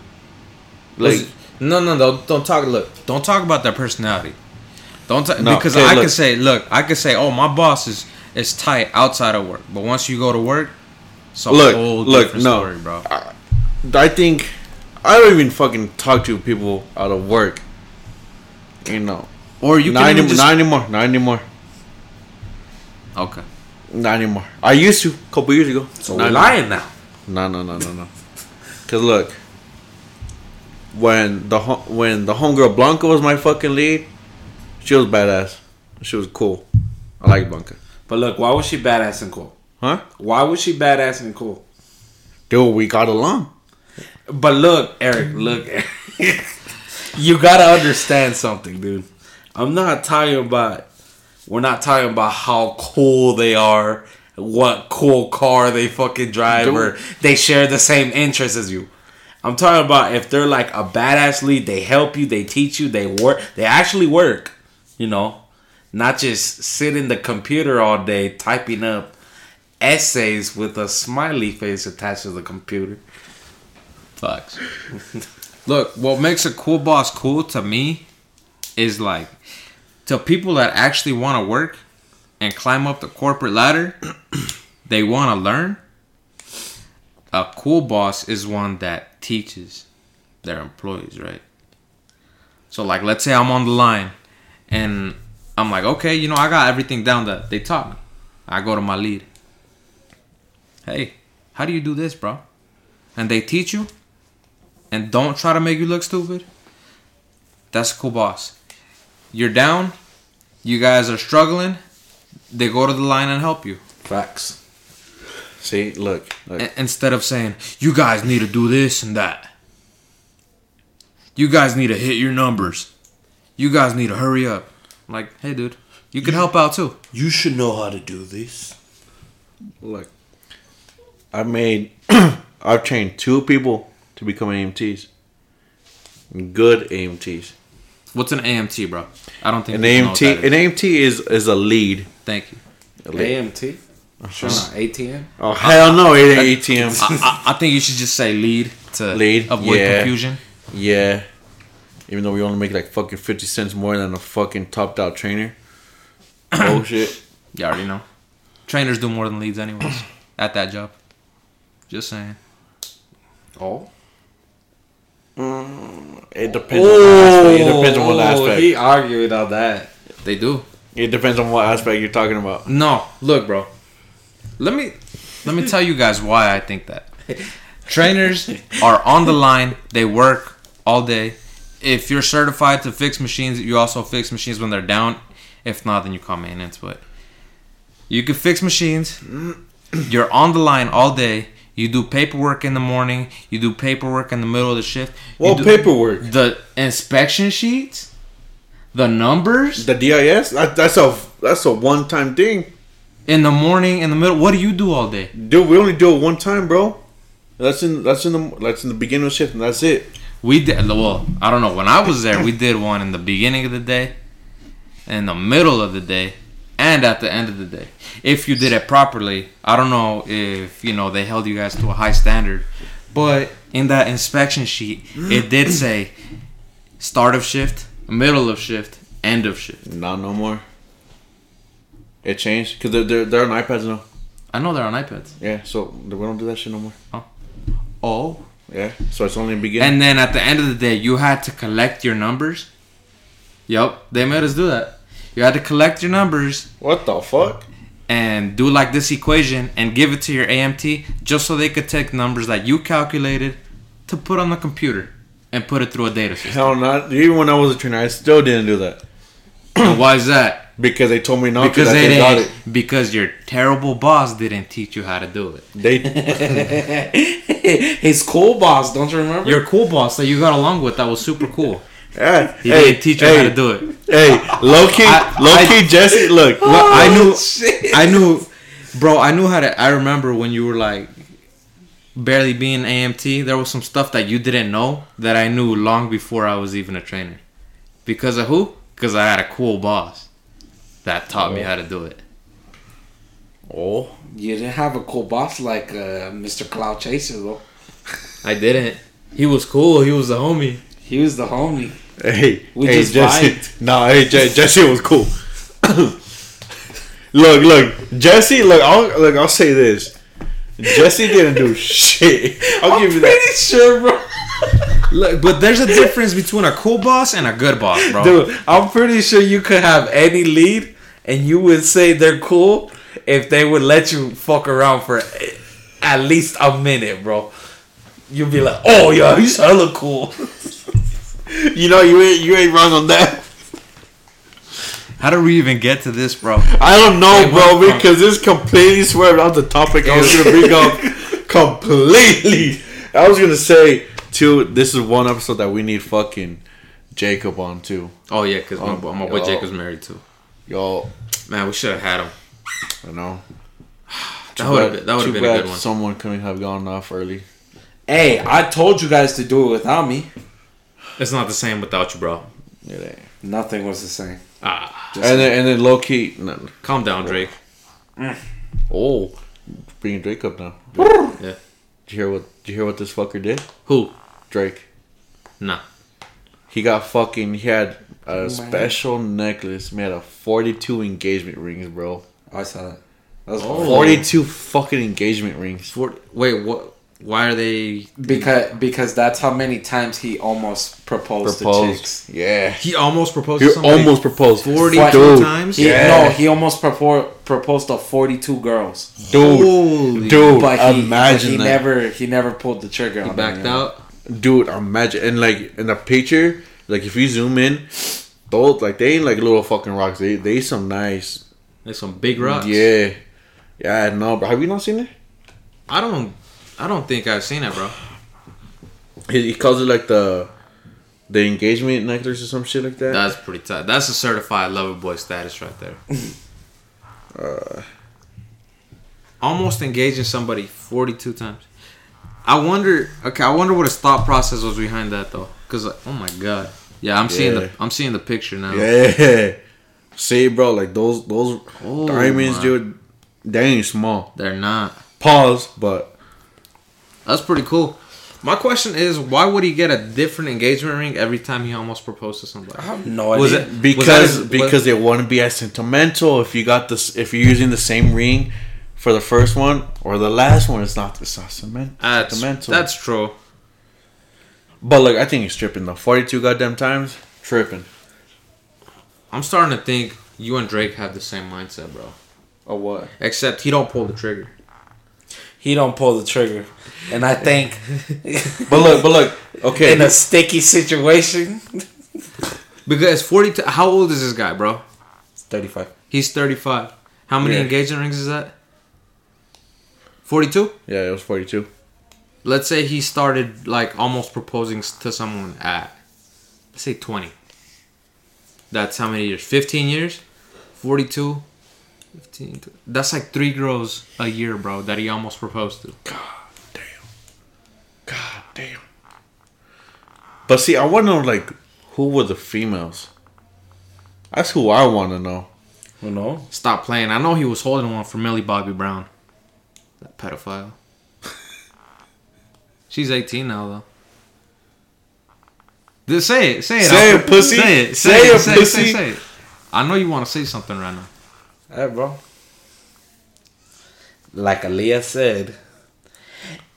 Like no, no, no, don't talk. Look, don't talk about their personality. Don't ta- No, because okay, I look. could say, look, I could say, oh, my boss is is tight outside of work, but once you go to work, it's a Look, whole look, different no. story, bro. I think I don't even fucking talk to people out of work. You know, Or you not, can any- just not anymore. Not anymore. okay. Not anymore. I used to a couple years ago. So Not we're lying now. No, no, no, no, no. Cause look, when the ho- when the homegirl Blanca was my fucking lead, she was badass. She was cool. I like Blanca. But look, why was she badass and cool? Huh? Why was she badass and cool? Dude, we got along. But look, Eric, look, Eric. you gotta understand something, dude. I'm not talking about. We're not talking about how cool they are, what cool car they fucking drive, or they share the same interests as you. I'm talking about if they're like a badass lead, they help you, they teach you, they work, they actually work, you know, not just sit in the computer all day typing up essays with a smiley face attached to the computer. Facts. Look, what makes a cool boss cool to me is like to people that actually want to work and climb up the corporate ladder, they want to learn. A cool boss is one that teaches their employees, right? So, like, let's say I'm on the line and I'm like, okay, you know, I got everything down that they taught me. I go to my lead. Hey, how do you do this, bro? And they teach you and don't try to make you look stupid. That's a cool boss. You're down, you guys are struggling, they go to the line and help you. Facts. See, look, look. I- instead of saying, you guys need to do this and that. You guys need to hit your numbers. You guys need to hurry up. Like, hey, dude, you can help out too. You should know how to do this. look. I made. I've trained two people to become AMTs. Good AMTs. What's an AMT, bro? I don't think An people know what AMT. An. AMT is is a lead. Thank you. A lead. AMT? Sure not. ATM? Oh hell no! It ain't ATM. I, I, I think you should just say lead to Lead, avoid yeah. confusion. Yeah. Even though we only make like fucking 50 cents more than a fucking topped out trainer. Bullshit. You already know. Trainers do more than leads, anyways, at that job. Just saying. Oh. Mm, it depends on what aspect. It oh, depends on what aspect. He argued on that. They do. It depends on what aspect you're talking about. No, look, bro. Let me let me tell you guys why I think that. Trainers are on the line. They work all day. If you're certified to fix machines, you also fix machines when they're down. If not, then you call maintenance. But you can fix machines. You're on the line all day. You do paperwork in the morning. You do paperwork in the middle of the shift. What paperwork? The inspection sheets, the numbers The DIS? That, that's a that's a one time thing. in the morning, in the middle. What do you do all day? Dude, we only do it one time, bro. That's in that's in the that's in the beginning of shift and that's it. We did well. I don't know. When I was there, we did one in the beginning of the day, in the middle of the day, and at the end of the day. If you did it properly, I don't know if you know they held you guys to a high standard, but in that inspection sheet, it did say start of shift, middle of shift, end of shift. Not no more. It changed because they're, they're they're on iPads now. I know they're on iPads. Yeah, so we don't do that shit no more. Oh, Yeah, so it's only beginning. and then at the end of the day, you had to collect your numbers. Yep, they made us do that. You had to collect your numbers what the fuck? and do like this equation and give it to your AMT just so they could take numbers that you calculated to put on the computer and put it through a data system. Hell, not even when I was a trainer, I still didn't do that Why is that? Because they told me not Because to. that they They got didn't. it. Because your terrible boss didn't teach you how to do it. They His cool boss, don't you remember? Your cool boss that you got along with that was super cool. yeah. He hey, didn't teach you hey, how to do it. Hey, low key, I- low I- key, Jesse. Look, Well, oh, I knew, shit. I knew, bro. I knew how to. I remember when you were like barely being AMT. There was some stuff that you didn't know that I knew long before I was even a trainer. Because of who? Because I had a cool boss that taught me how to do it. oh, You didn't have a cool boss like uh, Mr. Cloud Chaser though. I didn't. He was cool. He was the homie. He was the homie. hey, We hey, just Jesse. vibed. Nah, hey, Je- Jesse was cool. look, look, Jesse. Look, I'll look. I'll say this. Jesse didn't do shit. I'll give you that. Pretty sure, bro. Look, but there's a difference between a cool boss and a good boss, bro. Dude, I'm pretty sure you could have any lead and you would say they're cool if they would let you fuck around for at least a minute, bro. You'd be like, oh yeah, he's hella cool. You know, you ain't you ain't wrong on that. How did we even get to this, bro? I don't know, bro, because this completely swerved off the topic I was gonna bring up. Completely. I was gonna say two. This is one episode that we need fucking Jacob on too. Oh yeah, because my, Oh, my boy. Jacob's married too. Yo, Man, we should have had him. I know. That would have been, that would Too have been a good one. Someone couldn't have gone off early. Hey, I told you guys to do it without me. It's not the same without you, bro. It ain't. Nothing was the same. Ah, And then and then low key. No, calm down, Drake. oh, bringing Drake up now. Yeah. Did you hear what? Did you hear what this fucker did? Who? Drake. Nah. He got fucking. He had a oh, man. special necklace made of forty-two engagement rings, bro. I saw that. That was Oh. Forty-two fucking engagement rings. For, wait, what? Why are they? because because that's how many times he almost proposed, to Proposed. chicks. Yeah. He almost proposed. He to somebody almost proposed. 42 times. He, Yeah. No, he almost propor- proposed to forty two girls, Dude, Holy- dude, but he, but imagine he that. never he never pulled the trigger. He on backed any of out. Dude, imagine and like in the picture, like if you zoom in, those like they ain't like little fucking rocks. They they some nice. There's some big rocks. Yeah, yeah. No, bro. Have you not seen it? I don't. I don't think I've seen it, bro. He, he calls it like the the engagement necklace or some shit like that. That's pretty tight. That's a certified lover boy status right there. Uh, Almost engaging somebody 42 times. I wonder. Okay, I wonder what his thought process was behind that though. Cause like, oh my god. Yeah, I'm seeing Yeah. the. I'm seeing the picture now. yeah. See, bro, like those those Oh, diamonds, my. dude. They ain't small. They're not. Pause, but That's pretty cool. My question is, why would he get a different engagement ring every time he almost proposed to somebody? I have no idea. Was it because his- because it wouldn't be as sentimental if you got this if you're using the same ring for the first one or the last one. It's not it's not cement, that's, sentimental. that's true. But look, I think he's tripping though. Forty two goddamn times, tripping. I'm starting to think you and Drake have the same mindset, bro. Or what? Except he don't pull the trigger. he don't pull the trigger, and I think But look, but look. Okay, in a sticky situation, Because 42. How old is this guy, bro? thirty five. He's 35. How many Yeah. engagement rings is that? 42? yeah, it was forty two. Let's say he started like almost proposing to someone at, let's say 20. That's how many years? 15 years? 42? 15. That's like three girls a year, bro, that he almost proposed to. God damn. God damn. But see, I want to know like who were the females. That's who I want to know. You know, Stop playing. I know he was holding one for Millie Bobby Brown. That pedophile. She's 18 now, though. Just say it. Say it. Say Alfred. it, pussy. Say it. Say, Say it, it, say pussy. It, say, it, say it. I know you want to say something right now. hey, bro. Like Aaliyah said,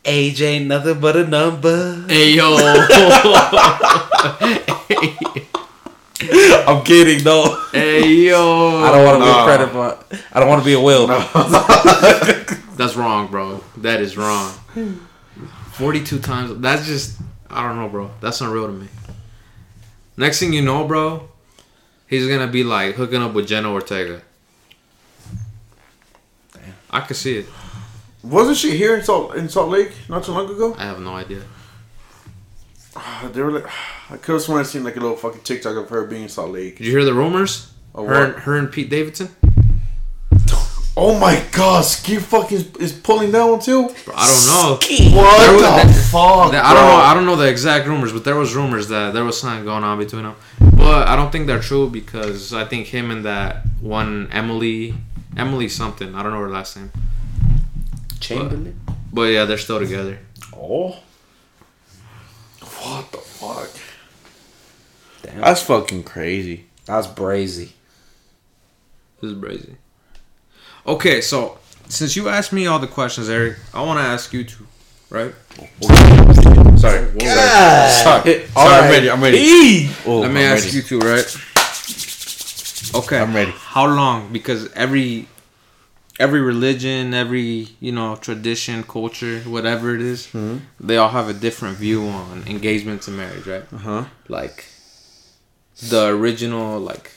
age ain't nothing but a number. Hey, yo. I'm kidding, though. hey, yo. I don't want to Nah. be a credit, but I don't want to be a will. That's wrong, bro. That is wrong. 42 times. That's just, I don't know, bro. That's unreal to me. Next thing you know, bro, he's going to be like hooking up with Jenna Ortega. Damn. I can see it. Wasn't she here in Salt in Salt Lake not too long ago? I have no idea. Ah, they were like, I could have sworn I seen like a little fucking TikTok of her being in Salt Lake. Did you hear the rumors? Of her, what? her and Pete Davidson? Oh my god, Ski fuck is, is pulling that one too? Bro, I don't know. What There was- the that- fuck? That- I don't know. I don't know the exact rumors, but there was rumors that there was something going on between them. But I don't think they're true because I think him and that one Emily, Emily something. I don't know her last name. Chamberlain. But yeah, they're still together. Oh, What the fuck? damn. That's fucking crazy. That's brazy. This is crazy. Okay, so since you asked me all the questions, Eric, I want to ask you two, right? Sorry. Sorry. God. Sorry. All Sorry, I'm right. ready. I'm ready. Eee. Oh, Let me I'm ask ready. you two, right? Okay, I'm ready. How long? Because every every religion, every you know tradition, culture, whatever it is, they all have a different view on engagement to marriage, right? Uh huh. Like the original, like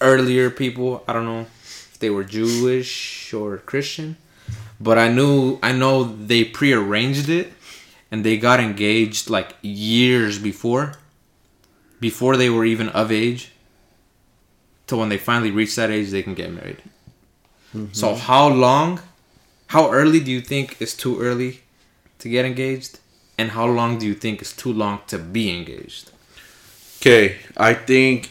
earlier people. I don't know if they were Jewish or Christian, but I knew I know they prearranged it, and they got engaged like years before, before they were even of age, to when they finally reach that age, they can get married. Mm-hmm. So how long, how early do you think is too early to get engaged, and how long do you think is too long to be engaged? Okay, I think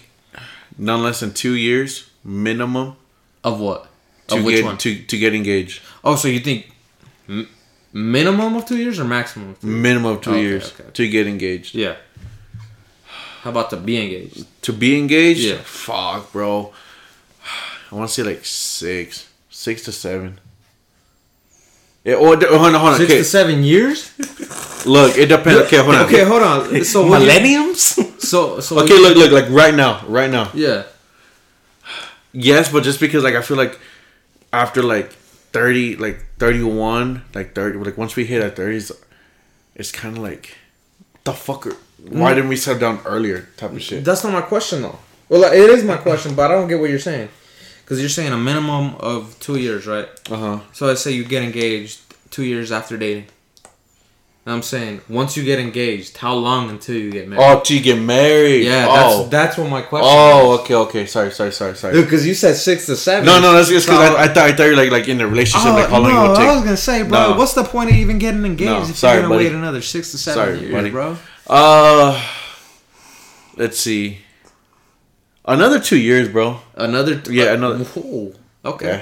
none less than two years minimum Of what? to of which get one? to to get engaged. Oh, so you think m- minimum of two years or maximum? Of two years? Minimum of two Okay, years okay. to get engaged. Yeah. How about to be engaged? To be engaged, Yeah. fuck, bro. I want to say like six, six to seven. Yeah, oh, hold on, hold on. Six Okay, to seven years? look, it depends. Okay, hold on. Okay, hold on. So what Millenniums? So so Okay, look, look, like right now, right now. Yeah. Yes, but just because like I feel like after like thirty, like thirty one, like thirty, like once we hit our thirties, it's kind of like the fucker. Why didn't we settle down earlier? Type of shit. That's not my question though. Well, like, it is my question, but I don't get what you're saying. Because you're saying a minimum of two years, right? Uh huh. So let's say you get engaged two years after dating. And I'm saying once you get engaged, how long until you get married? Oh, to get married. yeah, Oh. that's that's what my question. Oh, okay, okay. Sorry, sorry, sorry, sorry. because you said six to seven. No, no, that's just because So- I, I thought I thought you're like like in a relationship, Oh, like how long no, it would take. I was gonna say, bro, No. what's the point of even getting engaged No, if sorry, you're gonna buddy. wait another six to seven Sorry, years, buddy. bro? Uh, let's see. Another two years, bro. Another, t- Yeah, another- Whoa, okay, Yeah.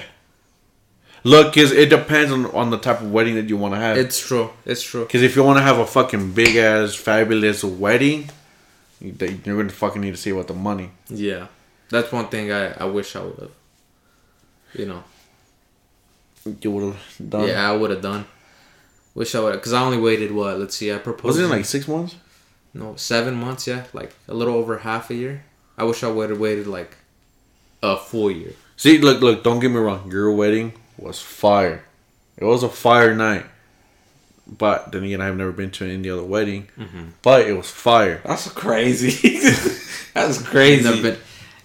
Look, cause it depends on on the type of wedding that you want to have. it's true. It's true. Because if you want to have a fucking big ass fabulous wedding, you, you're gonna fucking need to see up the money. Yeah, that's one thing I I wish I would have. You know, You would have done. yeah, I would have done. Wish I would, have, because I only waited what? Let's see, I proposed. Wasn't it like six months? no seven months? Yeah, like a little over half a year. I wish I would have waited like a full year. See, look, look. Don't get me wrong. Your wedding was fire. It was a fire night. But then again, I've never been to any other wedding. Mm-hmm. But it was fire. That's crazy. That's crazy. Never been-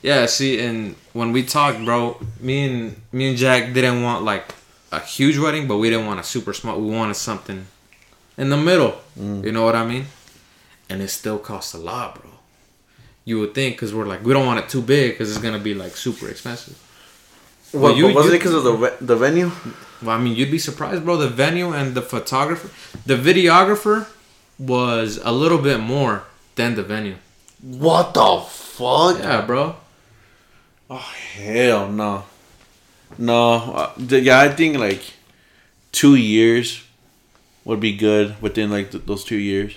Yeah, see, and when we talked, bro, me and me and Jack didn't want like a huge wedding, but we didn't want a super small. We wanted something in the middle. Mm. You know what I mean? And it still costs a lot, bro. You would think because we're like we don't want it too big because it's gonna be like super expensive. What, you- was you- it because of the the venue? Well, I mean, you'd be surprised, bro. The venue and the photographer, the videographer was a little bit more than the venue. What the fuck? Yeah, bro. Oh hell no. No. Uh, yeah, I think like two years would be good within like th- those two years.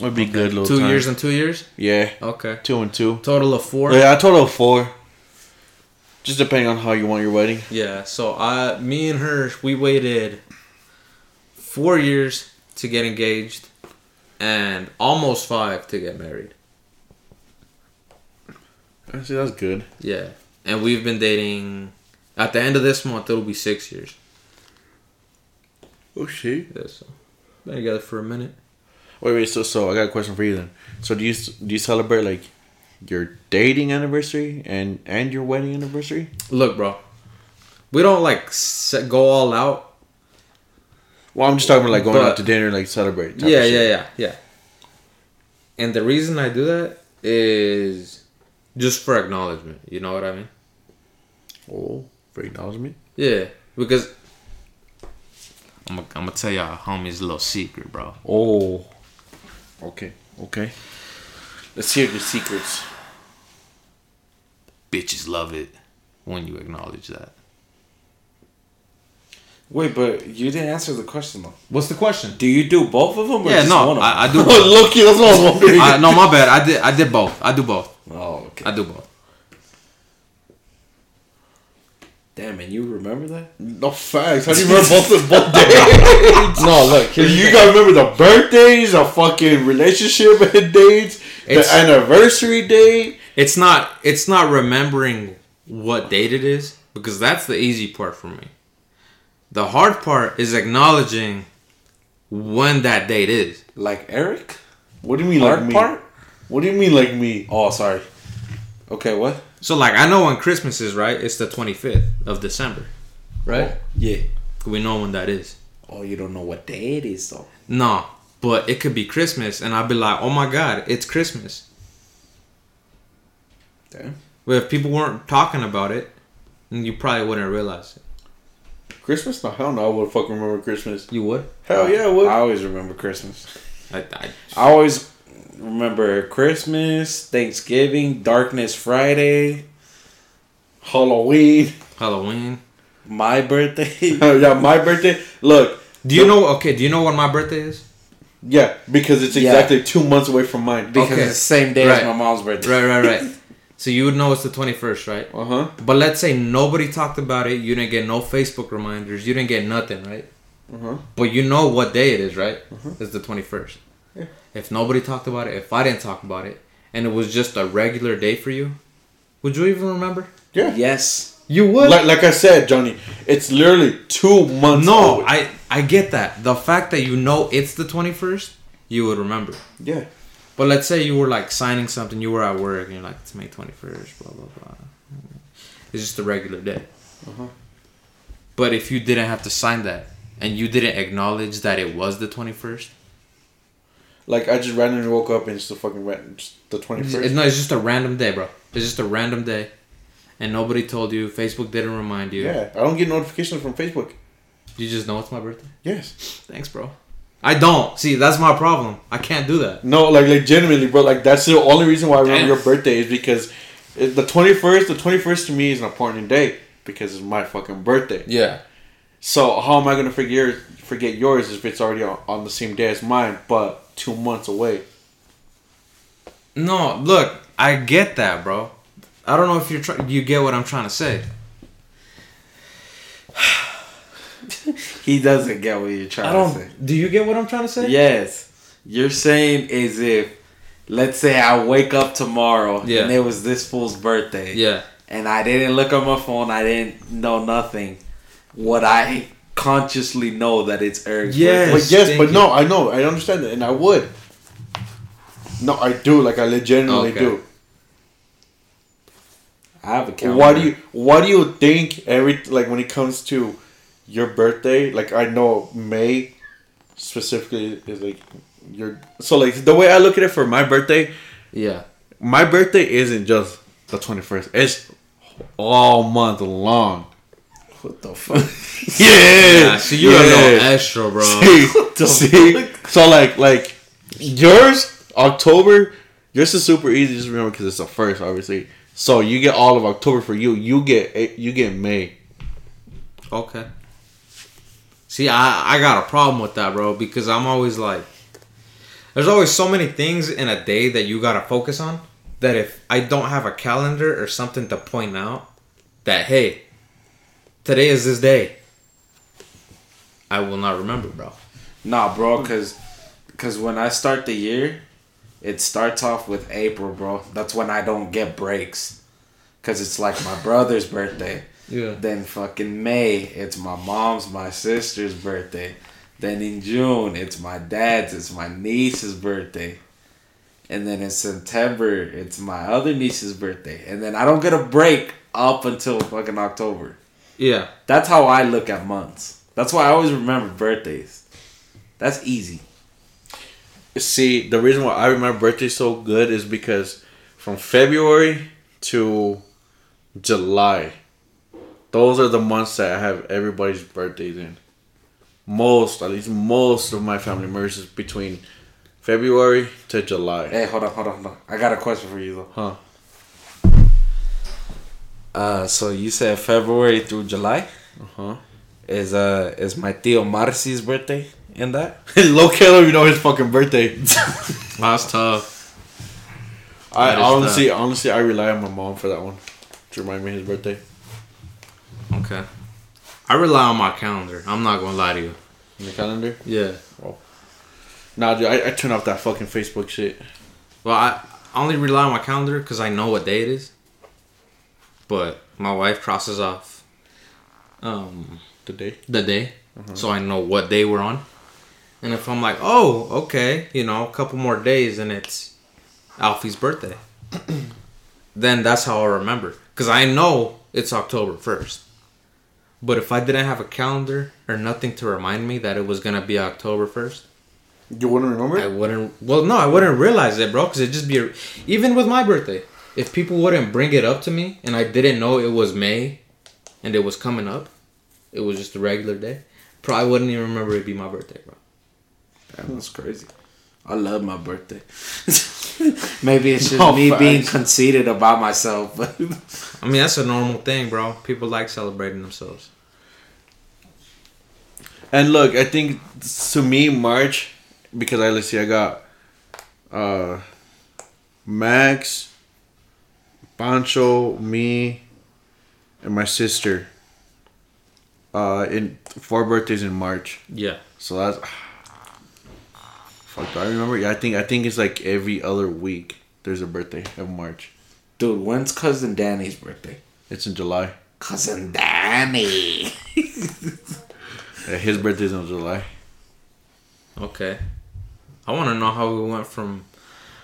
Would be good. Little Two time. years and two years. Yeah, Okay. two and two. Total of four. Yeah, total of four. Just depending on how you want your wedding. Yeah, so I, me and her, we waited four years to get engaged, and almost five to get married. I see, that's good. Yeah, and we've been dating. At the end of this month, it'll be six years. Oh shit. Yeah, so been together for a minute. Wait, wait. So, so I got a question for you then. So, do you do you celebrate like your dating anniversary and and your wedding anniversary? Look, bro, we don't like set, go all out. Well, I'm just talking about like going But- out to dinner, like celebrate. Yeah, yeah, yeah, yeah. And the reason I do that is just for acknowledgement. You know what I mean? Oh, for acknowledgement. Yeah, because I'm gonna I'm tell y'all homie's little secret, bro. Oh. Okay. Okay. Let's hear the secrets. Bitches love it when you acknowledge that. Wait, but you didn't answer the question though. What's the question? Do you do both of them? Or Yeah, just no, one of them? I, I do. Both. Low key, that's what I was wondering. I, no, my bad. I did. I did both. I do both. oh, okay. I do both. Damn, and you remember that? no facts. How do you remember both of both dates? No, look. here's you thing. gotta remember the birthdays, the fucking relationship dates, It's- the anniversary date. It's not. It's not remembering what date it is because that's the easy part for me. The hard part is acknowledging when that date is. Like Eric? What do you mean Hard like me? part? What do you mean like me? Oh, sorry. Okay, what? So like I know when Christmas is, right? It's the 25th of December. Right? Yeah. We know when that is. Oh, you don't know what day it is though. No, but it could be Christmas, and I'd be like, "Oh my God, it's Christmas." Damn. But if people weren't talking about it, then you probably wouldn't realize it. Christmas? No, hell no. I would fucking remember Christmas. You would? Hell yeah, I would. I always remember Christmas. I, I, I always remember Christmas, Thanksgiving, Darkness Friday, Halloween. Halloween. my birthday. yeah, my birthday. Look, Do you know? Okay, do you know what my birthday is? yeah, because it's Yeah. exactly two months away from mine. because Okay. it's the same day Right. as my mom's birthday. Right, right, right. so you would know it's the twenty first, right? Uh huh. But let's say nobody talked about it. You didn't get no Facebook reminders. You didn't get nothing, right? Uh huh. But you know what day it is, right? Uh-huh. It's the 21st. Yeah. If nobody talked about it, if I didn't talk about it, and it was just a regular day for you, would you even remember? Yeah. Yes. You would. Like, like I said, Johnny, it's literally two months. no, away. I I get that. The fact that you know it's the 21st, you would remember. yeah. But let's say you were like signing something, you were at work, and you're like, it's May 21st, blah blah blah. It's just a regular day. Uh-huh. But if you didn't have to sign that, and you didn't acknowledge that it was the 21st, Like I just randomly woke up and it's the fucking ran- just the twenty It's, no, it's just a random day, bro. It's just a random day, and nobody told you. Facebook didn't remind you. Yeah, I don't get notifications from Facebook. You just know it's my birthday. Yes. Thanks, bro. I don't. See, that's my problem. I can't do that. No, like legitimately, bro. Like that's the only reason why I remember Damn. your birthday is because the twenty first. The twenty first to me is an important day because it's my fucking birthday. Yeah. So how am I gonna forget forget yours if it's already on, on the same day as mine, but two months away? No, look, I get that, bro. I don't know if you're trying. You get what I'm trying to say. He doesn't get what you're trying I to say. don't. You get what I'm trying to say? Yes. You're saying as if, let's say I wake up tomorrow Yeah. and it was this fool's birthday. Yeah. And I didn't look at my phone, I didn't know nothing. Would I consciously know that it's Eric's Yes. But yes, thank but you. no, I know, I understand it, and I would. No, I do. Like I legitimately Okay. do. I have a calendar. Why do you Why do you think every like when it comes to your birthday? Like I know May specifically is like your so like the way I look at it for my birthday, Yeah. my birthday isn't just the twenty first. It's all month long. What the fuck? Yeah. Yeah. See, you're a little extra, bro. See, see? so like like yours October. Yours is super easy. Just remember because it's the first, obviously. So you get all of October for you. You get A- you get May. Okay. See, I I got a problem with that, bro, because I'm always like, there's always so many things in a day that you gotta focus on. That if I don't have a calendar or something to point out, that hey, today is this day. I will not remember, bro. nah, bro, because cause when I start the year, it starts off with April, bro. That's when I don't get breaks. Because it's like my brother's birthday. Yeah. Then fucking May, it's my mom's, my sister's birthday. Then in June, it's my dad's, it's my niece's birthday. And then in September, it's my other niece's birthday. And then I don't get a break up until fucking October. Yeah. That's how I look at months. That's why I always remember birthdays. That's easy. See, the reason why I remember birthdays so good is because from February to July, those are the months that I have everybody's birthdays in. Most, at least most of my family members is between February to July. Hey, hold on, hold on, hold on. I got a question for you though. Huh. Uh, so you said February through July Uh huh. is uh is my tío Marcy's birthday in that? Low killer, you know his fucking birthday. That's tough. I That honestly, honestly, I rely on my mom for that one to remind me his birthday. Okay. I rely on my calendar. I'm not gonna lie to you. In the calendar. Yeah. Nah, dude, I, I turn off that fucking Facebook shit. Well, I only rely on my calendar because I know what day it is. But my wife crosses off um, the day. the day, so I know what day we're on. And if I'm like, oh, okay, you know, a couple more days and it's Alfie's birthday, then that's how I remember. Because I know it's October 1st. But if I didn't have a calendar or nothing to remind me that it was gonna be October first, You wouldn't remember? I wouldn't. Well, no, I wouldn't realize it, bro. Because it'd just be a, even with my birthday. If people wouldn't bring it up to me and I didn't know it was May, and it was coming up, it was just a regular day. Probably wouldn't even remember it'd be my birthday, bro. Damn, that's crazy. I love my birthday. Maybe it's just No, me being conceited about myself, but I mean, that's a normal thing, bro. People like celebrating themselves. And look, I think to me March because I let's see, I got uh Max, Pancho, me, and my sister. Uh, in four birthdays in March, Yeah. so that's fuck. Do I remember? Yeah, I think I think it's like every other week. There's a birthday of March. dude, when's cousin Danny's birthday? It's in July. Cousin Danny. Yeah, his birthday's in July. Okay. I want to know how we went from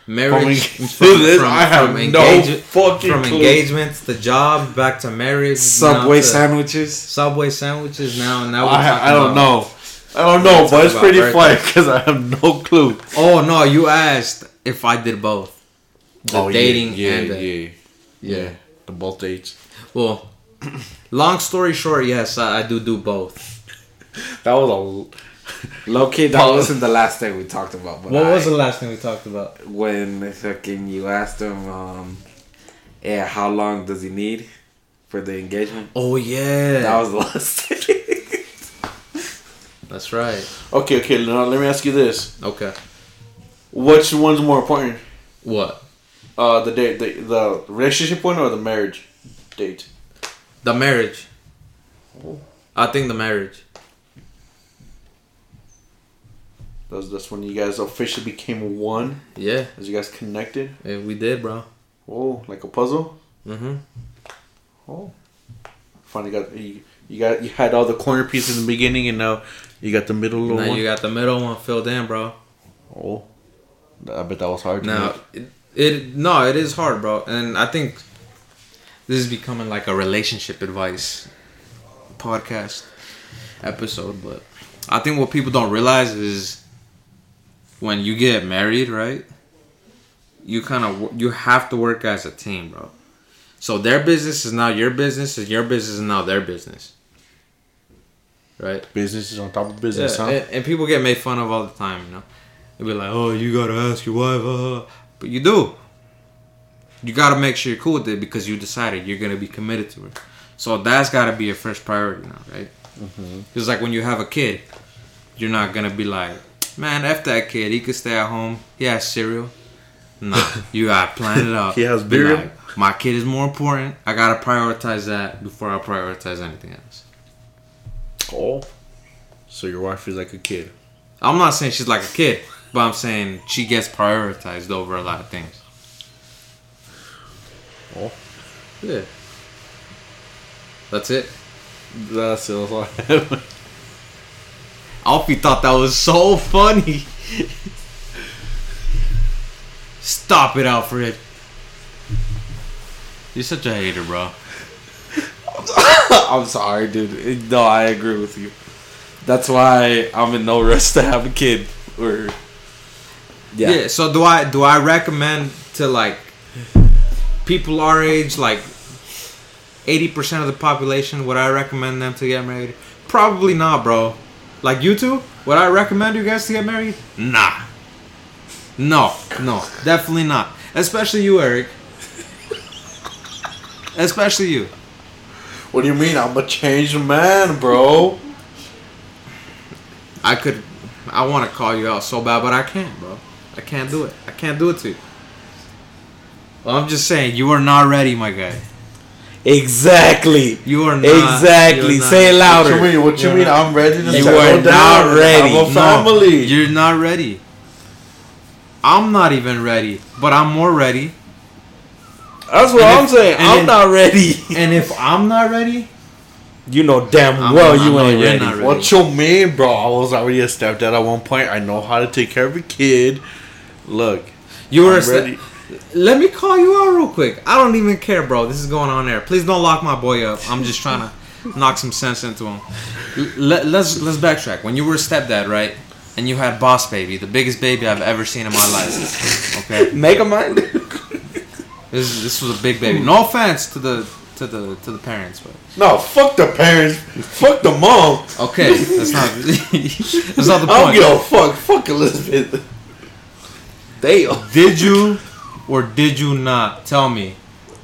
marriage From- this, from, I have from no engage- fucking from clue. engagements to job back to marriage Subway to sandwiches. Subway sandwiches now now I, I don't know. I don't know, but it's pretty funny because I have no clue. Oh no, you asked if I did both. The Oh, dating yeah, and the, yeah, yeah, the both dates. well, long story short, yes, I, I do do both. That was a Low key, that Paul- wasn't the last thing we talked about. But What was the last thing we talked about? when fucking you asked him, um, yeah, how long does he need for the engagement? Oh yeah, That was the last thing. that's right. okay. Okay, now let me ask you this: Okay, Which one's more important? what Uh, the date, the the relationship one or the marriage date? the marriage? I think the marriage. That's that's when you guys officially became one. Yeah, As you guys connected. yeah we did, bro. Oh, like a puzzle. Mm-hmm. Oh, finally got you. You got you had all the corner pieces in the beginning, and now you got the middle Now one. you got the middle one filled in, bro. oh, I bet that was hard. Now, it, it no, it is hard, bro, and I think this is becoming like a relationship advice podcast episode. But I think what people don't realize is when you get married, right? You kind of you have to work as a team, bro. So their business is now your business, and your business is now their business, right? business is on top of business, Yeah, huh? and, and people get made fun of all the time, you know. They be like, "Oh, you gotta ask your wife," uh, but you do. You gotta make sure you're cool with it because you decided you're gonna be committed to her. So that's gotta be your first priority now, right? Mm-hmm. It's like when you have a kid, you're not gonna be like, "Man, f that kid. He could stay at home. He has cereal." Nah, you gotta plan it out. He has Be cereal? like, My kid is more important. I gotta prioritize that before I prioritize anything else. Oh, so your wife is like a kid. I'm not saying she's like a kid, but I'm saying she gets prioritized over a lot of things. Oh, Yeah. That's it. that's it. That's all I have. Alfie thought that was so funny. Stop it, Alfred. You're such a hater, bro. I'm sorry, dude. No, I agree with you. That's why I'm in no rush to have a kid. Or Yeah. yeah, So do I do I recommend to like people our age, like eighty percent of the population, would I recommend them to get married? Probably not, bro. Like you two, would I recommend you guys to get married? Nah. No, no, definitely not. Especially you, Eric. Especially you. What do you mean? I'm a changed man, bro. I could, I want to call you out so bad, but I can't, bro. I can't do it. I can't do it to you. Well, I'm just saying, you are not ready, my guy. Exactly, You are not. exactly. you're not- Say it What louder. you mean? What you You're mean? not- I'm ready to You settle are down not and ready. Have a No, family. you're not ready. I'm not even ready, but I'm more ready. That's what And I'm if- saying. I'm if- not ready. And if I'm not ready, You know damn I'm- well I'm- you I know ain't you're ready. ready. What you mean, bro? I was already a stepdad at one point. I know how to take care of a kid. Look, you were. I'm a sta- ready. Let me call you out real quick. I don't even care, bro. This is going on there. Please don't lock my boy up. I'm just trying to knock some sense into him. Let, let's let's backtrack. When you were a stepdad, right? And you had boss baby, the biggest baby I've ever seen in my life. Okay, Make a mind. this this was a big baby. No offense to the to the to the parents, but No, fuck the parents. fuck the mom. okay, that's not that's not the point. I don't give a fuck. Fuck Elizabeth. Damn. Did you or did you not tell me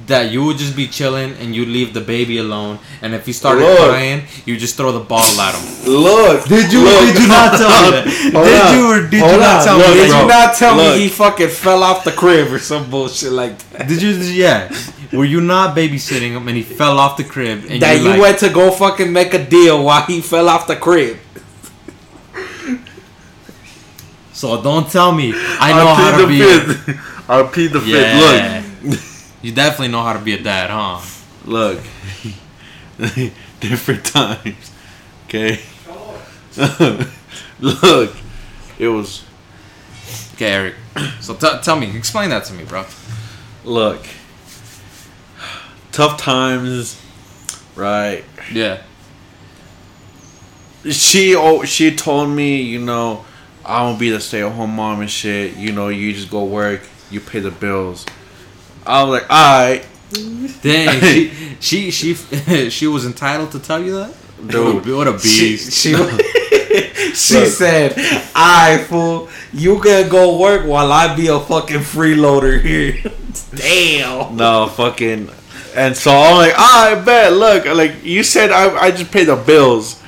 that you would just be chilling and you leave the baby alone, and if he started Look. crying, you just throw the bottle at him? Look. Did you? Look. Did you not tell me that? Hold did on. you or did Hold you not on. tell Look, me? Did that? you not tell Look. me he fucking fell off the crib or some bullshit like that? Did you? Yeah. Were you not babysitting him and he fell off the crib and That you you like, went to go fucking make a deal while he fell off the crib. So don't tell me. I know how to be. I'll the Yeah. fifth. You definitely know how to be a dad, huh? Look. Look. Different times. Okay. Look. It was. Okay, Eric. So t- tell me, explain that to me, bro. Look. Tough times. Right. Yeah. she oh she told me you know I'm gonna be the stay at home mom and shit. You know you just go work, you pay the bills. I was like, alright, Dang, she she she she was entitled to tell you that. Dude. what a She, beast. she, she said, "I fool, you can go work while I be a fucking freeloader here." Damn. no fucking. And so I'm like, I bet. Look, like you said, I I just pay the bills.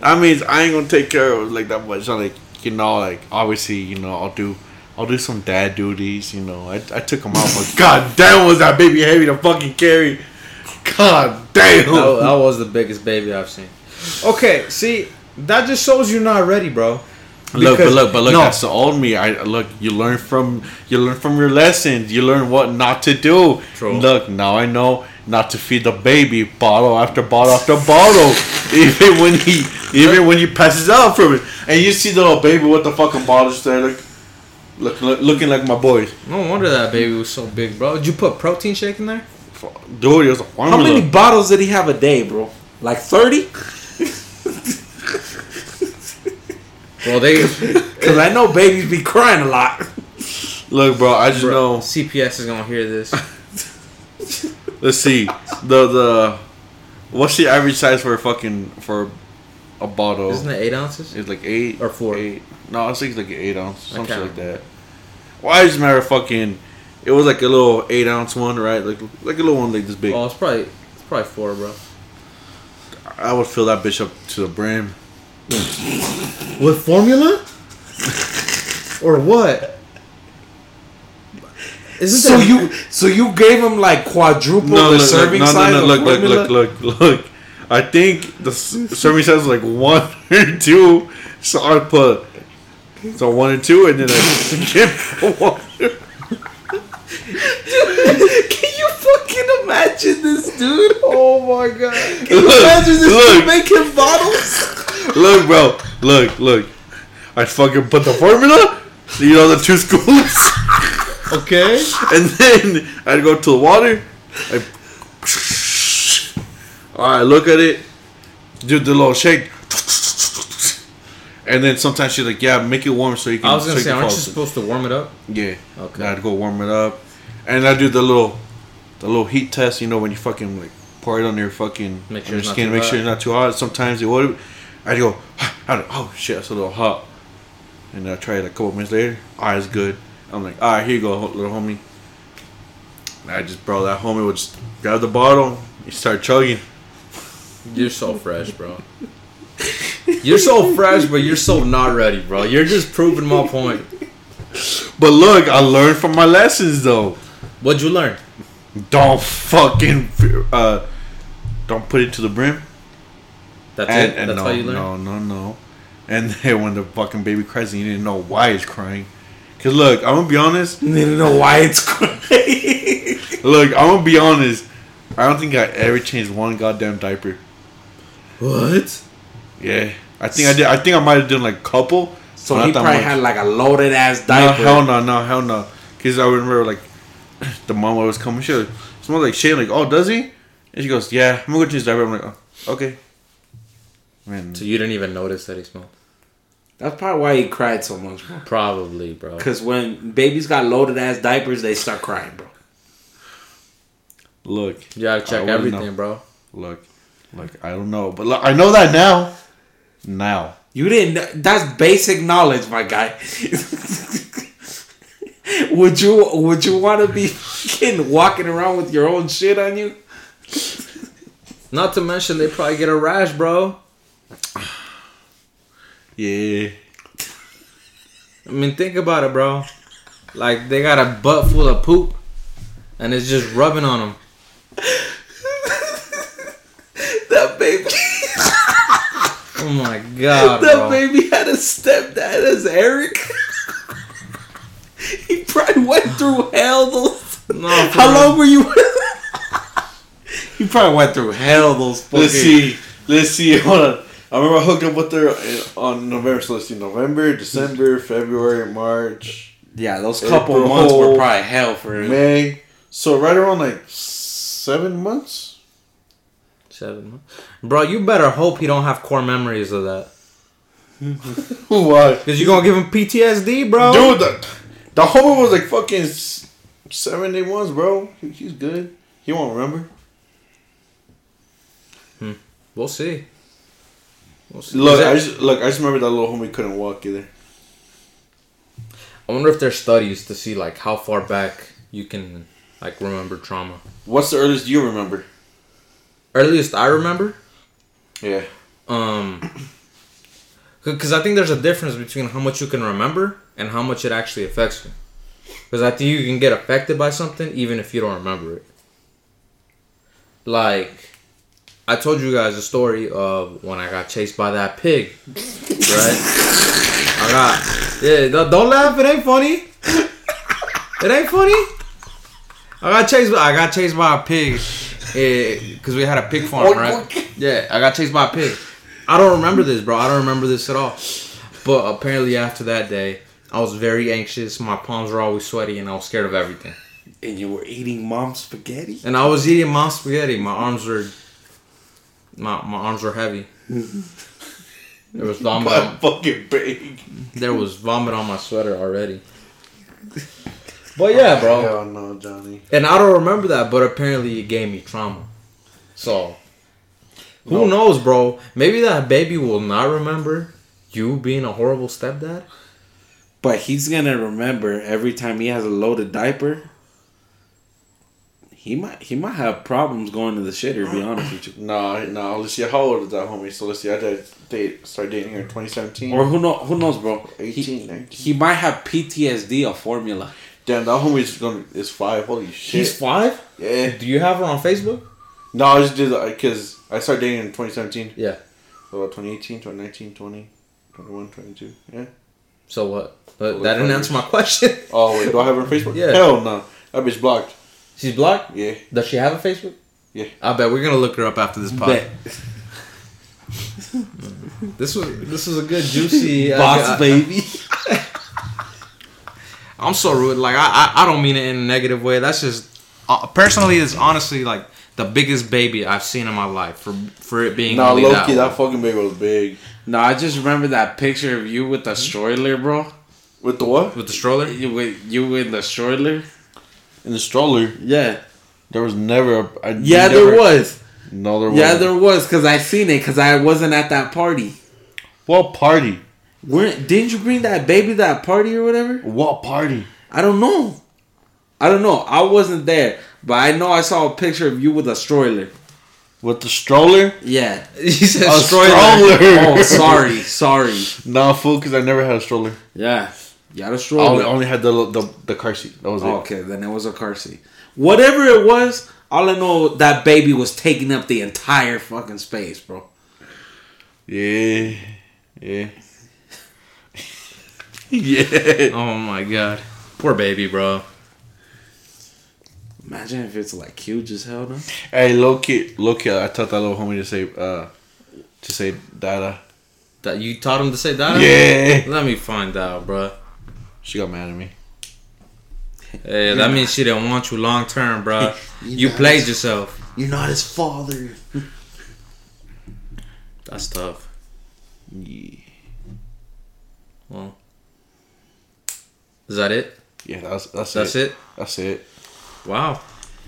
That means I ain't gonna take care of like that much. So like you know, like obviously you know I'll do. I'll do some dad duties, you know. I, I took him out, but god damn was that baby heavy to fucking carry. God damn. that, that was the biggest baby I've seen. Okay, see, that just shows you're not ready, bro. Look, but look, but look. no. That's the old me. I look. You learn from you learn from your lessons. You learn what not to do. True. Look, now I know not to feed the baby bottle after bottle after bottle, even when he even when he passes out from it. And you see the little baby with the fucking bottles there, look, look, look looking like my boys. No wonder that baby was so big, bro. Did you put protein shake in there? Dude, it was a How many bottles did he have a day, bro? Like thirty? Well, they Cause I know babies be crying a lot. Look, bro, I just know. CPS is gonna hear this. Let's see the the what's the average size for a fucking for a bottle? Isn't it eight ounces? It's like eight Or four. Eight. No, I think it's like an eight ounce, something Okay. like that. Why does it matter? Fucking, it was like a little eight ounce one, right? Like like a little one like this big. Oh, it's probably it's probably four, bro. I would fill that bitch up to the brim. With formula? or what? Isn't So you, so you gave him like quadruple No, the look, look, serving no, size no, no, of look, look, look, look, look. I think the serving size was like one or two, so I put so one and two, and then I give one. Can you fucking imagine this, dude? Oh my god. Can you Look, imagine this look. dude making bottles? Look, bro, look, look. I fucking put the formula, you know, the two scoops. Okay. And then I'd go to the water. I, all right, look at it. Do the little shake. And then sometimes she's like, "Yeah, make it warm so you can." I was gonna so say, can aren't you asleep." supposed to warm it up? Yeah. Okay. I'd go warm it up, and I do the little, the little heat test. You know when you fucking like pour it on your fucking Make sure your skin, make hot. sure it's not too hot. Sometimes it would. I'd go, I'd, oh shit, that's a little hot. And I try it a couple minutes later. All right, it's good. I'm like, all right, here you go, little homie. And I just, bro, that homie would just grab the bottle, he start chugging. You're so fresh, bro. You're so fresh, but you're so not ready, bro. You're just proving my point. But look, I learned from my lessons though. What'd you learn? Don't fucking, uh, don't put it to the brim. That's And, it. and That's no, how you learn. no, no, no. And then when the fucking baby cries, and you didn't know why it's crying. Cause look, I'm gonna be honest. You need to know why it's crying. Look, I'm gonna be honest. I don't think I ever changed one goddamn diaper. What? Yeah, I think I did. I think I might have done like a couple. So he probably much. had like a loaded ass No, diaper. hell no, no, hell no. Cause I remember like the mom was coming. She was, smelled like shit. Like, oh, does he? And she goes, yeah. I'm gonna go change diaper. I'm like, oh. Okay. Man, So you didn't even notice that he smelled? That's probably why he cried so much, bro. Probably, bro. Because when babies got loaded ass diapers, they start crying, bro. look, You gotta check everything, know. bro. look, look. I don't know, but look, I know that now. Now. You didn't. That's basic knowledge, my guy. would you Would you want to be fucking walking around with your own shit on you? Not to mention they probably get a rash, bro. Yeah. I mean, think about it, bro. Like they got a butt full of poop, and it's just rubbing on them. That baby. Oh my god, that bro. baby had a stepdad as Eric. he probably went through hell. Those. No, How real. long were you? he probably went through hell. Those. Fucking, Let's see. Let's see. Hold on. I remember I hooked up with her eh, on November. So let's see. November, December, February, March, Yeah, those couple April. months were probably hell for him. May. So right around like seven months. Seven months. Bro, you better hope he don't have core memories of that. What? Cause you gonna give him PTSD, bro. Dude, the, the homie was like fucking s- seven, eight months, bro. He, he's good. He won't remember. Hmm. We'll see. We'll see. Look, Is I just look. I just remember that little homie couldn't walk either. I wonder if there's studies to see like how far back you can like remember trauma. What's the earliest you remember? Earliest I remember, Yeah. um, because I think there's a difference between how much you can remember and how much it actually affects you. Because I think you can get affected by something even if you don't remember it. Like, I told you guys a story of when I got chased by that pig, right? I got yeah. Don't don't laugh. It ain't funny. It ain't funny. I got chased. By, I got chased by a pig because we had a pig farm, right? Yeah, I got chased by a pig. I don't remember this, bro. I don't remember this at all. But apparently, after that day, I was very anxious. My palms were always sweaty, and I was scared of everything. And you were eating mom's spaghetti. And I was eating mom spaghetti. My arms were, my my arms were heavy. There was vomit. My On, fucking big. there was vomit on my sweater already. But yeah, oh, bro. Hell no, Johnny. And I don't remember that, but apparently it gave me trauma. So, who No. knows, bro? Maybe that baby will not remember you being a horrible stepdad. But he's gonna remember every time he has a loaded diaper. He might he might have problems going to the shitter. Be honest with you. No, no. Let's see. How old is that homie? So let's see. I did date, start dating her in 2017. Or who know who knows, bro? 18, He, 19. he might have PTSD of formula. Damn, that homie's gonna is five. Holy shit. She's five. yeah. Do you have her on Facebook? No, I just did because I started dating in 2017. Yeah. So about 2018, 2019, 20, 21, 22. Yeah. So what? But Well, that didn't answer my question. Oh wait, do I have her on Facebook? Yeah. Hell no. That bitch blocked. She's blocked. Yeah. Does she have a Facebook? Yeah. I bet we're gonna look her up after this pod. Bet. This was this was a good juicy uh, Boss I- baby. I'm so rude. Like I, I, I don't mean it in a negative way. That's just uh, personally, it's honestly like the biggest baby I've seen in my life for for it being Nah, only low that. key, that fucking baby was big. No, I just remember that picture of you with the stroller, bro. With the what? with the stroller. You with you with the stroller. In the stroller. Yeah. There was never. A, I Yeah, never, there was. No, there was. Yeah, there was because I seen it because I wasn't at that party. What party? Where didn't you bring that baby to that party or whatever? What party? I don't know. I don't know. I wasn't there, but I know I saw a picture of you with a stroller. With the stroller? Yeah. He said A stroller. stroller. Oh, sorry, sorry. Nah, fool, because I never had a stroller. Yeah, you had a I only, stroller. only had the, the the car seat. That was Oh, it. okay, then it was a car seat. Whatever it was, all I know that baby was taking up the entire fucking space, bro. Yeah. Yeah. yeah. Oh my god, poor baby, bro. Imagine if it's like huge as hell, no? Hey, low key, low key, I taught that little homie to say, uh, to say dada. That you taught him to say that? Yeah. Let me find out, bro. She got mad at me. Hey, that means she didn't want you long term, bro. You played yourself. You're not his father. That's tough. Yeah, Well, is that it? yeah that's that's, That's it. it. That's it. Wow,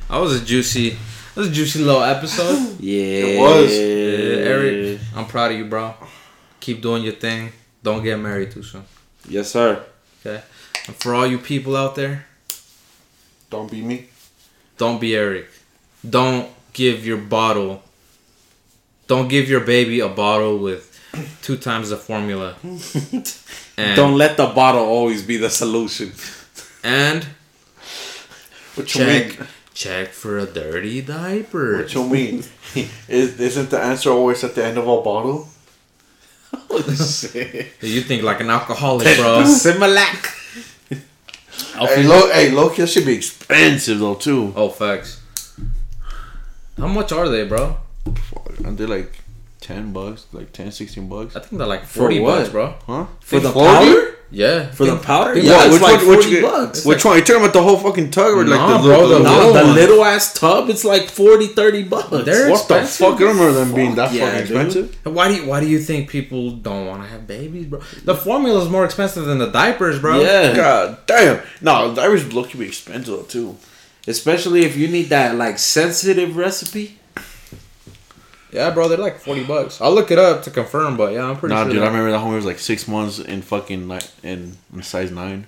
that was a juicy, that was a juicy little episode. Yeah, It was. Yeah, Eric, I'm proud of you, bro. Keep doing your thing. Don't get married too soon. Yes, sir. Okay. And for all you people out there, Don't be me. don't be Eric. Don't give your bottle. Don't give your baby a bottle with two times the formula. And, Don't let the bottle always be the solution. and What check mean? check for a dirty diaper. What you mean? Is, isn't the answer always at the end of a bottle? Holy shit. You think like an alcoholic, bro? Similac. Hey, look, hey, look, that should be expensive though too. Oh, facts. How much are they, bro? And they're like ten bucks, like 10, 16 bucks. I think they're like forty what? bucks, bro. Huh? For the 40? powder? Yeah. For the powder? think- Yeah, it's which like one? Which, 40 bucks. which one? You talking about the whole fucking tug or like the, bro, the, the the, little the little ass tub, it's like 40, 30 bucks. They're What the expensive. fuck? I don't remember them being that yeah, fucking dude. expensive. Why do you, why do you think people don't want to have babies, bro? The formula is more expensive than the diapers, bro. Yeah. God damn. No, diapers was look to be expensive too. Especially if you need that like sensitive recipe. Yeah, bro, they're like forty bucks. I'll look it up to confirm, but yeah, I'm pretty Nah, sure. dude, I remember that homie was like six months in fucking like in, in size nine.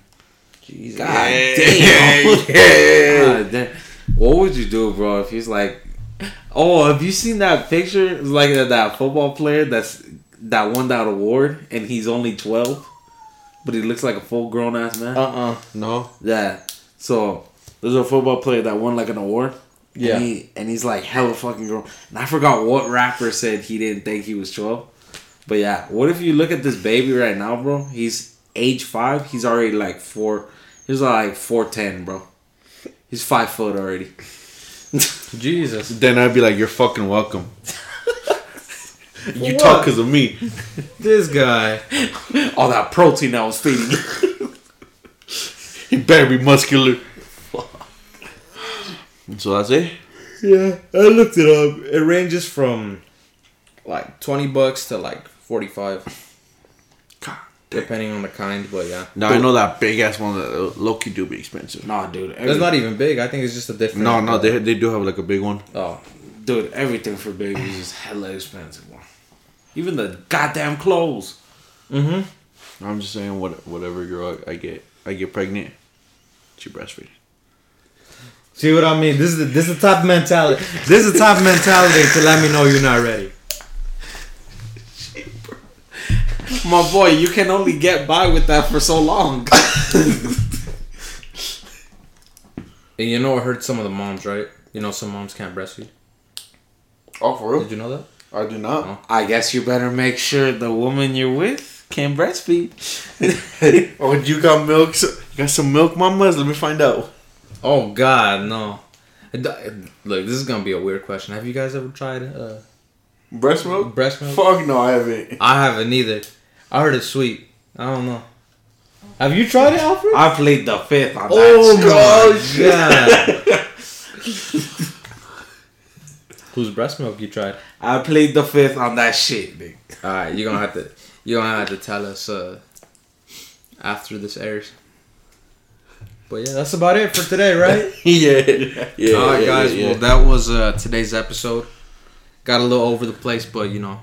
Jesus. God Yeah, damn. yeah. God damn. What would you do, bro, if he's like, oh, have you seen that picture? It's like that, that football player that's that won that award and he's only 12, but he looks like a full grown ass man? Uh uh No. Yeah. So there's a football player that won like an award. Yeah. And, he, and he's like hella fucking grown. And I forgot what rapper said he didn't think he was 12. But yeah, what if you look at this baby right now, bro? He's age five. He's already like four. He's like 4'10, bro. He's five foot already. Jesus. Then I'd be like, you're fucking welcome. you what? talk because of me. This guy. All that protein I was feeding you. He better be muscular. So that's it. Yeah, I looked it up. It ranges from like twenty bucks to like forty five, depending on the kind. But yeah, Now I know that big ass one that low key do be expensive. nah, dude. it's not even big. I think it's just a different. No, no, they they do have like a big one. Oh, Dude, everything for babies is hella expensive, bro. Even the goddamn clothes. mm-hmm. I'm just saying, what whatever girl I, I get, I get pregnant, she breastfeed. See what I mean? This is the, this is the type of mentality. This is the type of mentality to let me know you're not ready. My boy, you can only get by with that for so long. And you know, it hurts some of the moms, right? You know, some moms can't breastfeed. Oh, for real? Did you know that? I do not. I guess you better make sure the woman you're with can breastfeed. oh, you got milk? You got some milk, mamas? Let me find out. Oh God, no. It- it- Look, this is gonna be a weird question. Have you guys ever tried uh, Breast milk? breast milk? Fuck no, I haven't. I haven't either. I heard it's sweet. I don't know. Have you tried it, Alfred? I played the fifth on Oh that. my god! Whose breast milk you tried? I played the fifth on that shit, nigga. All right, you're gonna have to you're gonna have to tell us uh, after this airs. But yeah, that's about it for today, right? yeah, yeah. All right, yeah, guys. yeah, Well, that was uh, today's episode. Got a little over the place, but you know,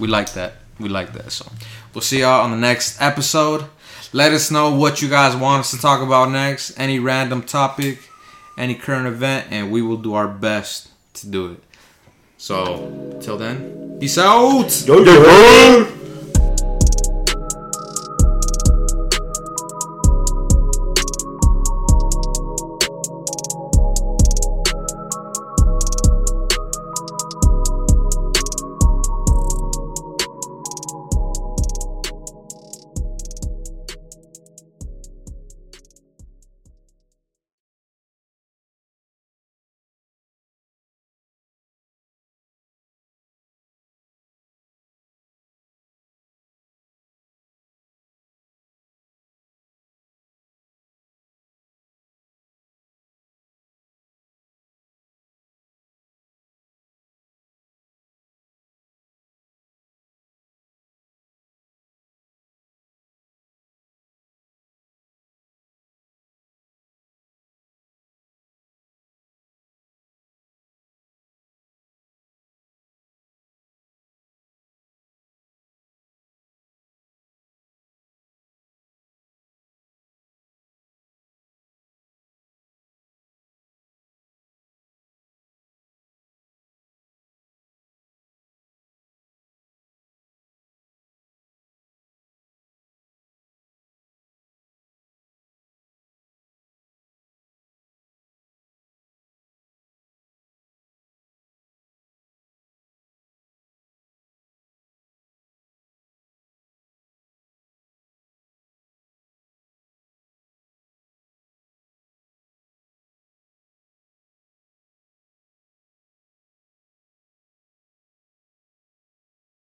we like that. We like that. So we'll see y'all on the next episode. Let us know what you guys want us to talk about next. Any random topic, any current event, and we will do our best to do it. So till then, peace out. Yo, yo, yo.